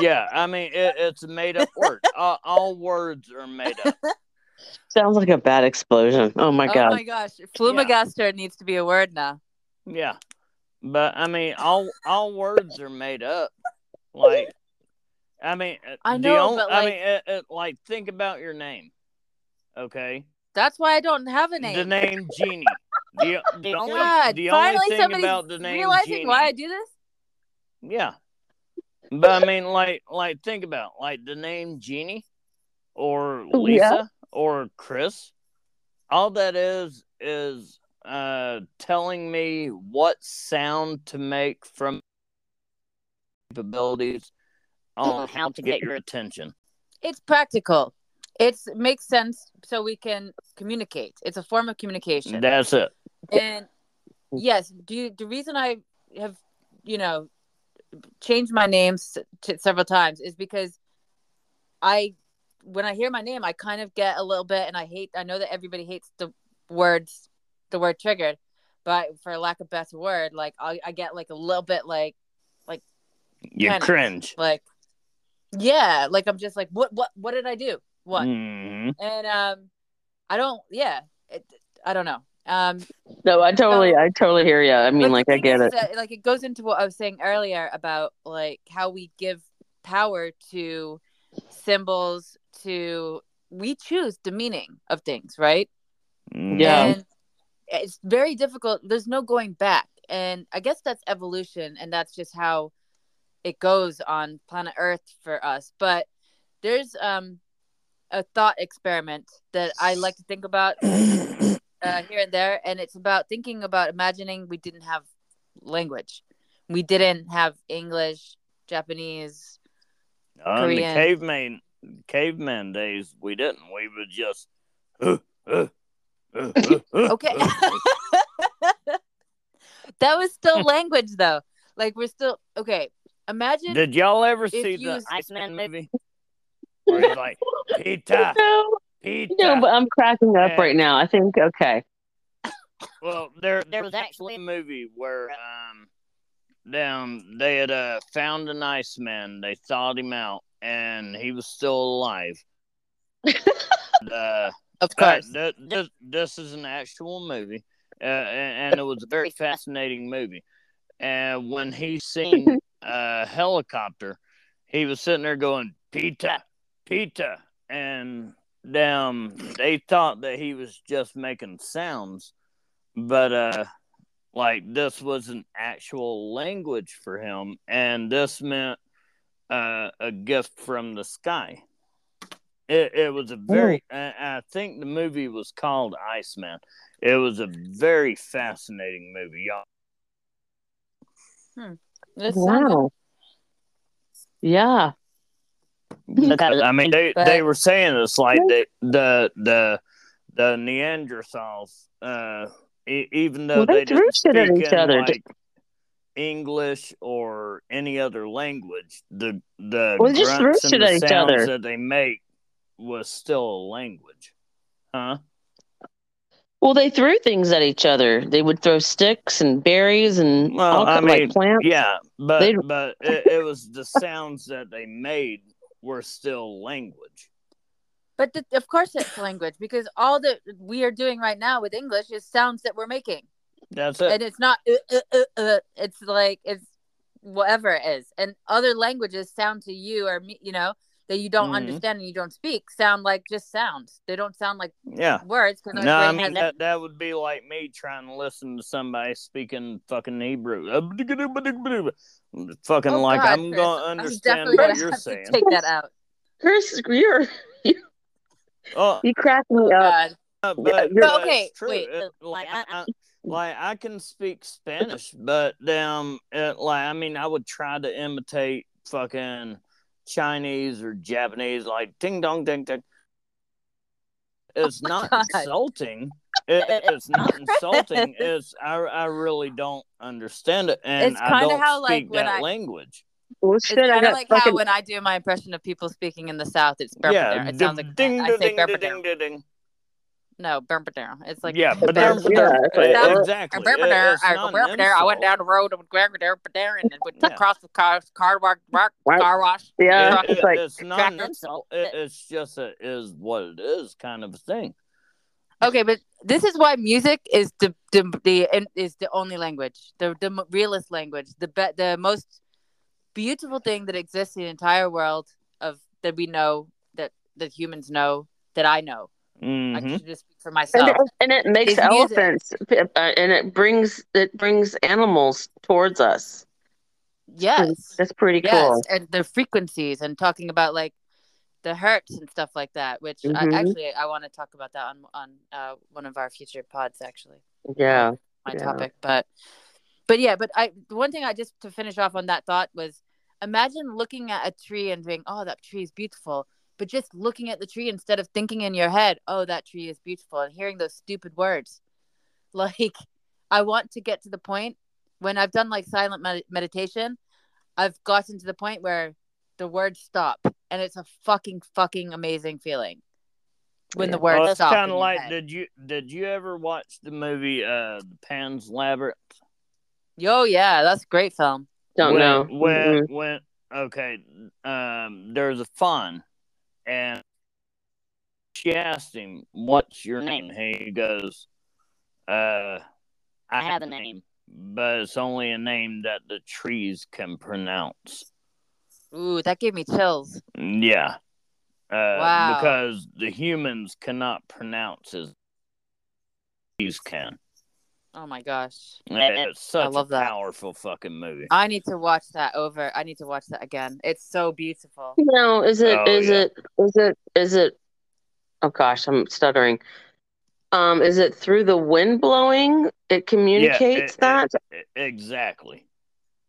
S1: yeah, I mean, it, it's a made up word. All, all words are made up.
S3: Sounds like a bad explosion. Oh my god.
S2: oh my gosh, Flumagaster needs to be a word now.
S1: Yeah, but I mean, all all words are made up. Like, I mean, uh,
S2: I
S1: the
S2: know,
S1: only-
S2: but,
S1: I mean, it, it, like think about your name. Okay,
S2: That's why I don't have a name.
S1: the name Jeannie. The, the only
S2: God!
S1: the
S2: Finally,
S1: only thing about the name
S2: realizing
S1: Jeannie,
S2: why I do this.
S1: yeah. But I mean, like, like think about like the name Jeannie, or
S3: Yeah.
S1: Lisa, or Chris. All that is is uh telling me what sound to make from capabilities on how to get your attention.
S2: It's practical. It's it makes sense so we can communicate. It's a form of communication.
S1: That's it.
S2: And yes, do you, the reason I have, you know, changed my name s- t- several times is because I, when I hear my name, I kind of get a little bit, and I hate. I know that everybody hates the words, the word triggered, but for lack of better word, like I, I get like a little bit like,
S1: like
S2: You
S1: cringe.
S2: like, yeah, like I'm just like, what, what, what did I do? What?
S1: Mhm.
S2: And um, I don't. Yeah, it, I don't know. Um,
S3: No, I totally,
S2: So-
S3: I totally hear you. I mean, like, I get it.
S2: that, like it goes into what I was saying earlier about like how we give power to symbols to we choose the meaning of things, right?
S3: Yeah.
S2: And it's very difficult. There's no going back. And I guess that's evolution and that's just how it goes on planet Earth for us. But there's um a thought experiment that I like to think about uh, here and there, and it's about thinking about imagining we didn't have language, we didn't have English, Japanese.
S1: On the caveman caveman days, we didn't. We would just. Uh, uh, uh, uh, uh,
S2: Okay,
S1: uh.
S2: that was still language though. Like we're still okay. Imagine
S1: Did y'all ever see
S2: you-
S1: the Iceman movie? Where he's like, Pita,
S3: No,
S1: Pita.
S3: no, but I'm cracking up
S1: Yeah.
S3: right now. I think, okay.
S1: Well, there there was actually a movie where um down they had uh found an Iceman, they thawed him out, and he was still alive. uh,
S2: of
S1: uh,
S2: course.
S1: th- this, this is an actual movie, uh, and, and it was a very fascinating movie. And when he seen a helicopter, he was sitting there going, "Pita, Pita," and um, they thought that he was just making sounds, but uh, like this was an actual language for him, and this meant uh, a gift from the sky. It, it was a very, I, I think the movie was called Iceman. It was a very fascinating movie, y'all.
S2: This sounds-
S3: Wow. Yeah.
S1: I mean, they, they were saying it's like the the the the Neanderthals, uh, e- even though
S3: Well, they
S1: they, didn't
S3: threw shit at each
S1: in,
S3: other.
S1: like English or any other language, the the
S3: Well, they just
S1: and the sounds
S3: other.
S1: that they make was still a language, huh?
S3: Well, they threw things at each other. They would throw sticks and berries and
S1: Well,
S3: all
S1: I mean,
S3: like plants.
S1: Yeah, but
S3: They-
S1: but it, it was the sounds that they made were still language.
S2: But the, of course, it's language because all that we are doing right now with English is sounds that we're making,
S1: That's it.
S2: and it's not. Uh, uh, uh, uh, it's like it's whatever it is, and other languages sound to you or me, you know, that you don't
S1: Mhm.
S2: understand and you don't speak sound like just sounds. They don't sound like
S1: yeah.
S2: words because
S1: No, I mean that that would be like me trying to listen to somebody speaking fucking Hebrew. Fucking
S2: Oh,
S1: like
S2: God,
S1: I'm
S2: Chris,
S1: gonna
S2: I'm
S1: understand what you're saying.
S2: Take that out.
S3: Chris, you're
S1: Oh,
S3: you crack me
S2: Oh,
S3: up.
S2: God.
S1: but,
S3: Yeah,
S1: but
S3: you're-
S2: okay,
S1: it's true.
S2: wait.
S1: It- like I, I, like I can speak Spanish, but um, it, like I mean, I would try to imitate fucking Chinese or Japanese, like ding dong ding ding. Oh it's not
S2: God.
S1: insulting. It, it's not insulting. It's I, I really don't understand it, and
S2: It's
S1: I
S2: kinda
S1: don't
S2: how, like,
S1: speak
S2: when
S1: that
S2: I-
S1: language.
S3: Well,
S2: It's
S3: shit, I
S2: kind of like
S3: fucking.
S2: how when I do my impression of people speaking in the South, it's
S1: Yeah,
S2: It sounds like
S1: ding
S2: I
S1: ding
S2: say
S1: ding ding
S2: Berberdare.
S1: ding ding.
S2: No, Berberdare. It's like
S1: Yeah, but
S3: Yeah,
S1: there's
S3: it's like,
S2: Sounds-
S1: exactly. It-
S2: Berberdare. I
S1: not
S2: go
S1: an
S2: Berberdare. I went down the road with Berberdare, Berberdare, and then went
S1: Yeah.
S2: across the car car wash, car,
S3: Right.
S2: car wash.
S3: Yeah.
S1: It-
S3: it's like
S1: it's not an
S2: tractor.
S1: insult. It's just a is what it is kind of thing.
S2: Okay, but this is why music is the the, the is the only language, the the mo- realest language, the be, the most beautiful thing that exists in the entire world of that we know that that humans know that I know. I
S1: Mhm.
S2: can just speak for
S3: and
S2: myself.
S3: it, and it makes
S2: It's
S3: elephants, uh, and it brings it brings animals towards us.
S2: Yes.
S3: That's pretty
S2: yes
S3: cool.
S2: and the frequencies and talking about like the hertz and stuff like that which
S3: Mhm.
S2: I, actually i want to talk about that on on uh, one of our future pods actually
S3: Yeah,
S2: my
S3: Yeah.
S2: topic but but yeah but i the one thing i just to finish off on that thought was imagine looking at a tree and being oh that tree is beautiful but just looking at the tree instead of thinking in your head oh that tree is beautiful and hearing those stupid words like I want to get to the point when I've done like silent med- meditation, I've gotten to the point where the words stop and it's a fucking fucking amazing feeling when
S3: Yeah.
S2: the words
S1: Well, that's
S2: stop.
S1: kind of like
S2: head.
S1: did you did you ever watch the movie uh Pan's Labyrinth?
S2: Yo, yeah, that's a great film.
S3: Don't
S1: when,
S3: know.
S1: when
S3: Mm-mm.
S1: when okay um there's a fawn and she asked him what's your name. he goes uh i have a name. but it's only a name that the trees can pronounce.
S2: Ooh, that gave me chills.
S1: yeah uh
S2: Wow.
S1: because the humans cannot pronounce as trees can
S2: Oh my gosh.
S1: it's such
S2: love
S1: a
S2: that.
S1: powerful fucking movie
S2: I need to watch that over. I need to watch that again. It's so beautiful.
S3: No, is it?
S1: Oh,
S3: Is
S1: yeah.
S3: it? Is it? Is it? Oh gosh, I'm stuttering. Um, is it through the wind blowing? It communicates
S1: it-
S3: that.
S1: E- Exactly.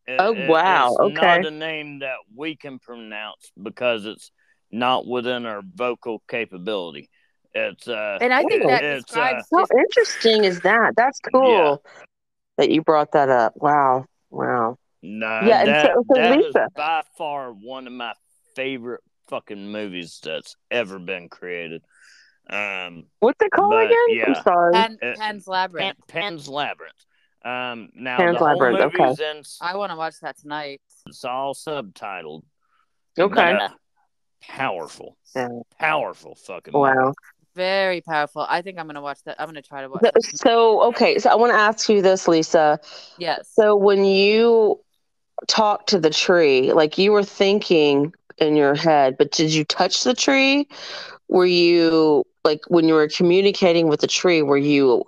S1: It-
S3: Oh,
S1: it-
S3: wow,
S1: It's
S3: okay.
S1: not a name that we can pronounce because it's not within our vocal capability. It's uh,
S2: And I think that
S1: it's,
S2: describes
S3: How interesting is that? That's cool that you brought that up. Wow, wow.
S1: nah,
S3: Yeah, and
S1: that,
S3: so- so
S1: that is
S3: Lisa-
S1: by far one of my favorite fucking movies that's ever been created. Um,
S3: What's it called
S1: But,
S3: again?
S1: yeah.
S3: I'm sorry.
S2: Pan,
S1: Uh,
S2: Pan's
S1: Pan,
S2: Labyrinth.
S1: Pan's Labyrinth. Um, now
S3: Pan's
S1: the whole
S3: Labyrinth,
S1: movie's in
S2: I want to watch that tonight.
S1: it's all subtitled.
S3: Okay.
S1: but, uh, powerful,
S3: Yeah.
S1: powerful fucking movie.
S2: Very powerful. I think I'm gonna watch that. I'm gonna try to watch.
S3: So- okay, so I want to ask you this, Lisa.
S2: Yes.
S3: So when you talked to the tree, like you were thinking in your head, but did you touch the tree? Were you like when you were communicating with the tree, were you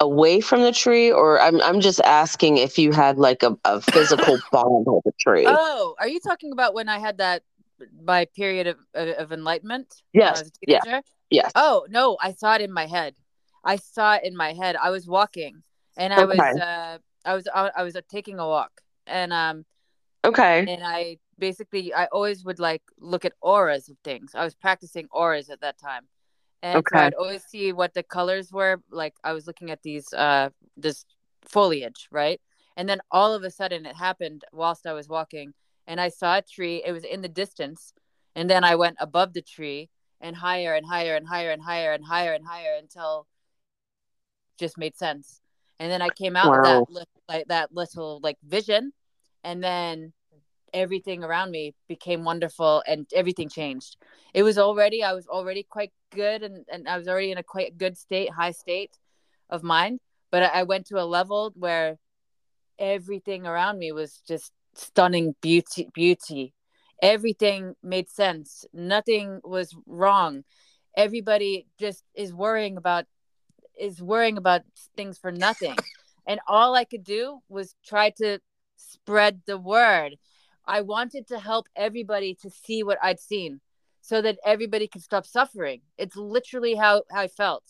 S3: away from the tree or I'm I'm just asking if you had like a, a physical bond with the tree.
S2: Oh, are you talking about when I had that my period of of, enlightenment?
S3: yes. Yeah. Yes.
S2: Oh no, I saw it in my head. I saw it in my head. I was walking, and I was uh, I was I was uh, taking a walk, and um
S3: Okay.
S2: and I basically I always would like look at auras of things. I was practicing auras at that time, and so I'd always see what the colors were. Like I was looking at these uh this foliage, right? And then all of a sudden it happened whilst I was walking, and I saw a tree. It was in the distance, and then I went above the tree and higher and higher and higher and higher and higher and higher until just made sense. And then I came out
S3: Wow.
S2: that li- like that little like vision, and then everything around me became wonderful and everything changed. It was already I was already quite good and, and I was already in a quite good state, high state of mind. But I, I went to a level where everything around me was just stunning beauty beauty. Everything made sense. Nothing was wrong. Everybody just is worrying about is worrying about things for nothing. And all I could do was try to spread the word. I wanted to help everybody to see what I'd seen so that everybody could stop suffering. It's literally how, how I felt.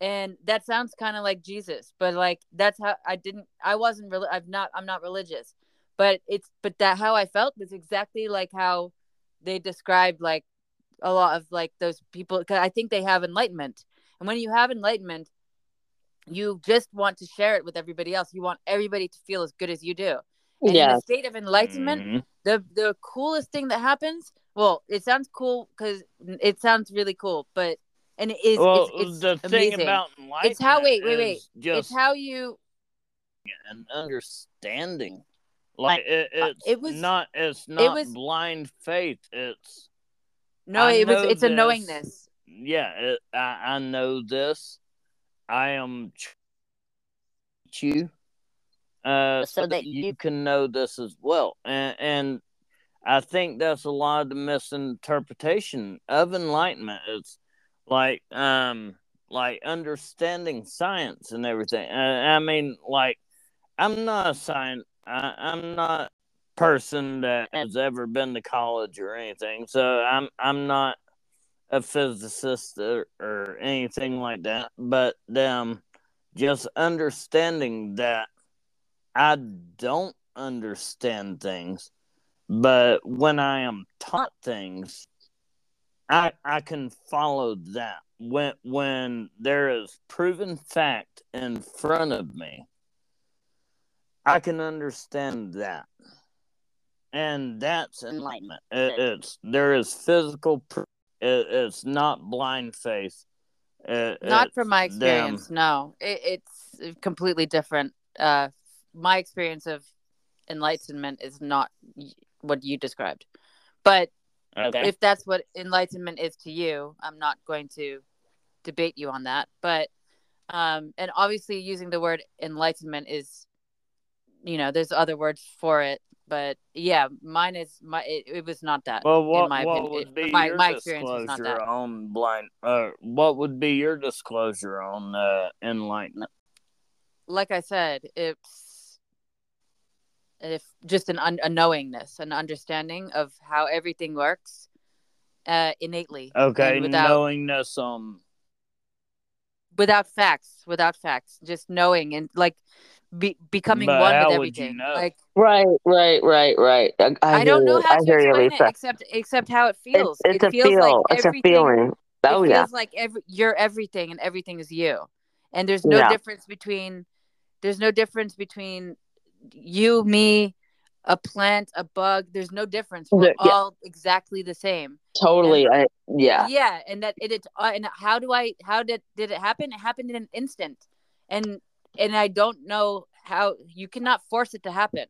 S2: And that sounds kind of like Jesus, but like that's how I didn't I wasn't really I've not I'm not religious. But it's but that how I felt was exactly like how they described like a lot of like those people cuz I think they have enlightenment. And when you have enlightenment, you just want to share it with everybody else. You want everybody to feel as good as you do. And in
S3: Yeah.
S2: a state of enlightenment,
S1: Mhm.
S2: the the coolest thing that happens well it sounds cool because it sounds really cool but and it is
S1: Well,
S2: it's, it's
S1: the thing about enlightenment
S2: It's how- wait, wait, wait.
S1: just
S2: it's how you
S1: an understanding. Like it,
S2: Uh,
S1: it's
S2: it was-
S1: not it's not it
S2: was-
S1: blind faith. It's
S2: no
S1: I
S2: it was it's a knowingness
S1: yeah. It, I I know this. I am tr- you, uh, so that you can know this as well, and and I think that's a lot of the misinterpretation of enlightenment. It's like um like understanding science and everything. Uh, I mean, like I'm not a science. I, I'm not a person that has ever been to college or anything, so I'm I'm not a physicist or, or anything like that. But um, just understanding that I don't understand things, but when I am taught things, I I can follow that when when there is proven fact in front of me. I can understand that. And that's enlightenment. It, it's there is physical. Pr- it, it's not blind faith. It,
S2: Not from my
S1: it's them.
S2: experience. No, it, it's completely different. Uh, my experience of enlightenment is not what you described. But
S1: Okay.
S2: if that's what enlightenment is to you, I'm not going to debate you on that. But um, and obviously using the word enlightenment is, you know, there's other words for it. But yeah, mine is my. It, it was not that.
S1: well, what,
S2: my
S1: what
S2: opinion,
S1: would
S2: it-
S1: be
S2: my-
S1: your
S2: my experience was not
S1: disclosure
S2: that.
S1: on blind? Uh, what would be your disclosure on uh, enlightenment?
S2: like I said, it's if just an un- a knowingness, an understanding of how everything works uh, innately.
S1: Okay,
S2: without
S1: knowingness on.
S2: without facts, without facts, just knowing and like be- becoming
S1: But
S2: one with
S1: would you
S2: everything.
S1: know?
S2: Like
S3: Right, right, right, right. I, I,
S2: I, don't know how
S3: I
S2: to
S3: hear you,
S2: explain
S3: Lisa.
S2: it except except how it feels.
S3: It's, it's
S2: it
S3: a
S2: feels
S3: feel.
S2: like
S3: it's a
S2: everything.
S3: feeling. Oh
S2: it
S3: yeah.
S2: feels like every you're everything and everything is you and there's no
S3: Yeah.
S2: difference between there's no difference between you me a plant a bug there's no difference we're
S3: yeah.
S2: all exactly the same
S3: Totally. I, yeah.
S2: yeah and that it, it uh, and how do i how did did it happen it happened in an instant and and i don't know how you cannot force it to happen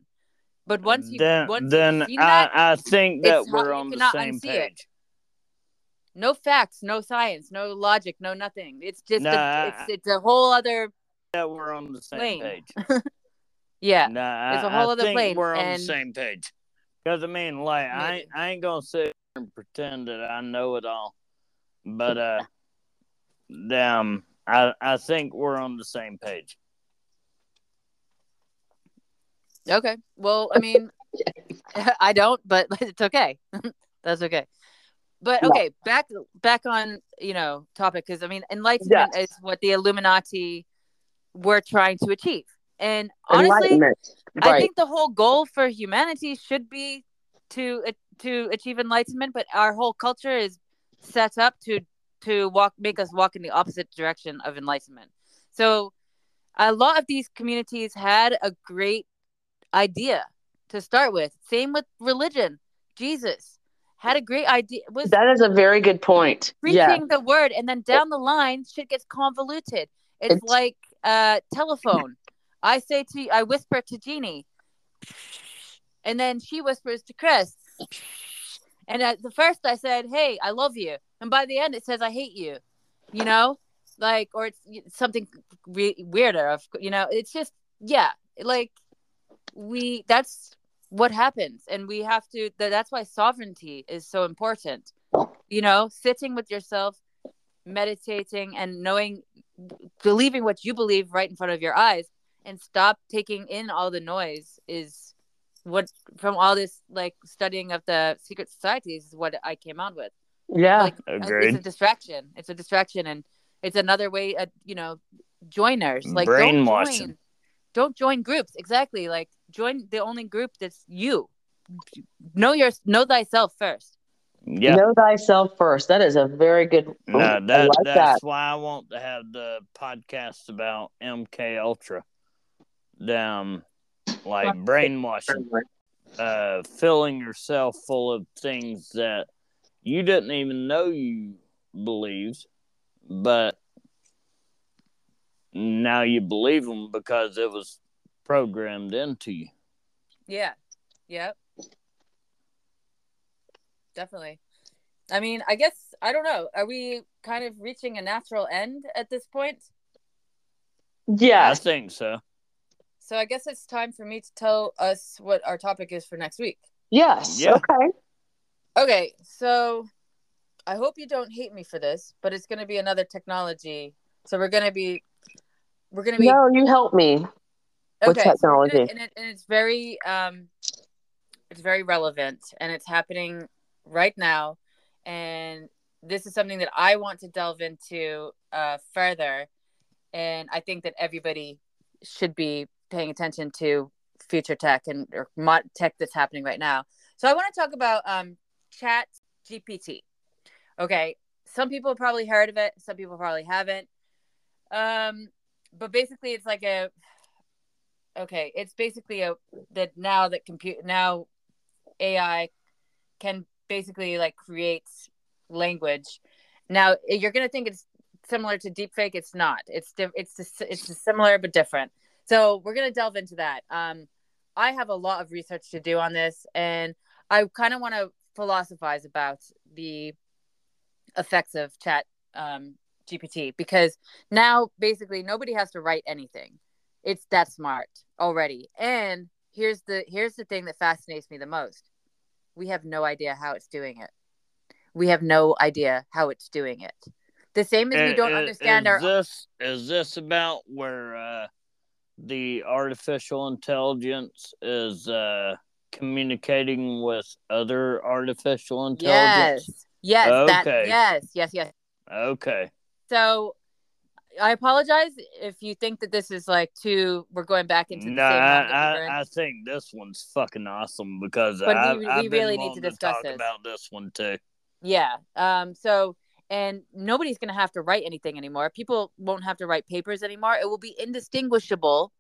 S2: but once you
S1: then,
S2: once
S1: then
S2: seen that
S1: I, I think that we're on the same
S2: unsee it.
S1: page.
S2: no facts no science no logic no nothing it's just
S1: Nah,
S2: a,
S1: I-
S2: it's it's a whole other
S1: That we're on the same
S2: Plane.
S1: page.
S2: yeah
S1: Nah,
S2: It's a whole
S1: I
S2: other
S1: think
S2: plane,
S1: We're on
S2: and-
S1: the same page. Because I mean, like, I
S2: Maybe.
S1: I ain't gonna sit here and pretend that I know it all, but uh, damn, I I think we're on the same page.
S2: Okay. Well, I mean, I don't, but it's okay. That's okay. But okay, back back on you know topic because I mean, enlightenment is what the Illuminati were trying to achieve, and honestly,
S3: Enlightenment.
S2: I think the whole goal for humanity should be to uh, to achieve enlightenment, but our whole culture is set up to to walk make us walk in the opposite direction of enlightenment. So a lot of these communities had a great idea to start with. Same with religion. Jesus had a great idea was
S3: that is a very good point.
S2: preaching
S3: Yeah.
S2: the word and then down the line shit gets convoluted it's,
S3: It's-
S2: like uh telephone i say to i whisper to jeannie and then she whispers to chris and at the first i said hey i love you and by the end it says i hate you you know like or it's something re- weirder of you know it's just yeah like we that's what happens. And we have to that's why sovereignty is so important. You know sitting with yourself meditating and knowing believing what you believe right in front of your eyes and stop taking in all the noise is what from all this like studying of the secret societies is what i came out with.
S3: Yeah.
S2: like uh, it's a distraction. It's a distraction and it's another way at you know joiners like
S1: Brainwashing.
S2: Don't join groups exactly like join the only group that's you know your know thyself first
S1: Yeah.
S3: Know thyself first. That is a very good.
S1: No, that
S3: like
S1: that's
S3: that.
S1: why I want to have the podcast about MK Ultra. Damn, like brainwashing, uh, filling yourself full of things that you didn't even know you believed, but now you believe them because it was programmed into you.
S2: Yeah. Yep. Definitely. I mean, I guess I don't know. Are we kind of reaching a natural end at this point?
S1: Yeah,
S3: I
S1: think so.
S2: So I guess it's time for me to tell us what our topic is for next week.
S3: Yes.
S1: Yeah.
S3: Okay.
S2: Okay, so I hope you don't hate me for this, but it's going to be another technology. So we're going to be we're going to be
S3: No, you help me. with
S2: okay, we're
S3: technology.
S2: gonna- and, it, and it's very um it's very relevant and it's happening right now and this is something that i want to delve into uh further and i think that everybody should be paying attention to future tech and or mod tech that's happening right now so i want to talk about um chat gpt okay some people have probably heard of it some people probably haven't um but basically it's like a okay, it's basically a that now that compute now AI can basically like create language. Now you're gonna think it's similar to deepfake. It's not. It's di- it's it's similar but different. So we're gonna delve into that. Um, I have a lot of research to do on this, and I kind of want to philosophize about the effects of chat um, GPT because now basically nobody has to write anything. It's that smart already. And here's the here's the thing that fascinates me the most. We have no idea how it's doing it. We have no idea how it's doing it. The same as we don't
S1: Is-
S2: understand
S1: is
S2: our
S1: this is this about where uh, the artificial intelligence is uh, communicating with other artificial intelligence?
S2: Yes. Yes, that
S1: Okay.
S2: yes, yes, yes.
S1: Okay.
S2: So I apologize if you think that this is like too we're going back into the
S1: No,
S2: same
S1: I,
S2: that we were in.
S1: I, I think this one's fucking awesome because
S2: But
S1: I,
S2: we-
S1: I've
S2: we
S1: been
S2: really need to discuss
S1: talk
S2: this.
S1: about this one too.
S2: Yeah. Um. So, and nobody's going to have to write anything anymore. People won't have to write papers anymore. It will be indistinguishable.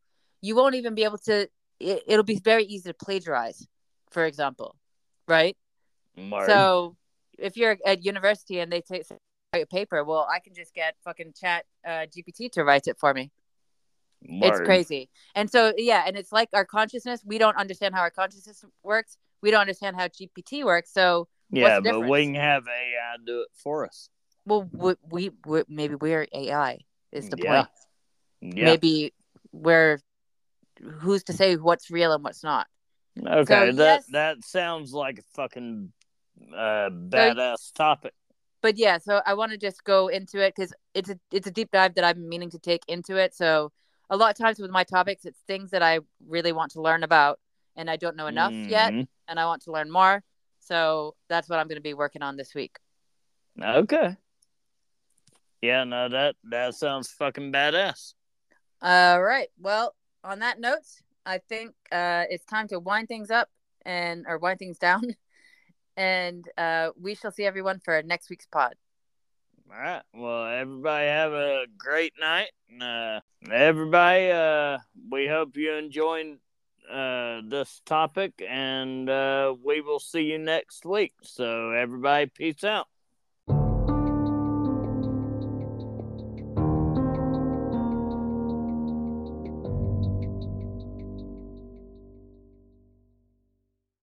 S2: You won't even be able to. It, it'll be very easy to plagiarize, for example, right?
S1: Mark.
S2: So, if you're at university and they take a paper, well, I can just get fucking Chat uh, GPT to write it for me. It's crazy. And so, yeah, and it's like our consciousness. We don't understand how our consciousness works. We don't understand how GPT works. So,
S1: Yeah, but we can have AI do it for us.
S2: well, we, we, we maybe we're AI is the
S1: Yeah.
S2: point.
S1: Yeah.
S2: Maybe we're who's to say what's real and what's not.
S1: Okay, that
S2: yes.
S1: that sounds like a fucking uh, badass topic.
S2: But yeah, so I want to just go into it because it's a it's a deep dive that I'm meaning to take into it. So a lot of times with my topics, it's things that I really want to learn about and I don't know enough yet,
S1: Mhm.
S2: and I want to learn more. So that's what I'm going to be working on this week.
S1: Okay. Yeah, no, that that sounds fucking badass.
S2: All right. Well, on that note, I think uh, it's time to wind things up and or wind things down, and uh, we shall see everyone for next week's pod.
S1: All right. Well, everybody have a great night. And, uh, everybody, uh, we hope you enjoyed uh, this topic, and uh, we will see you next week. So, everybody, peace out.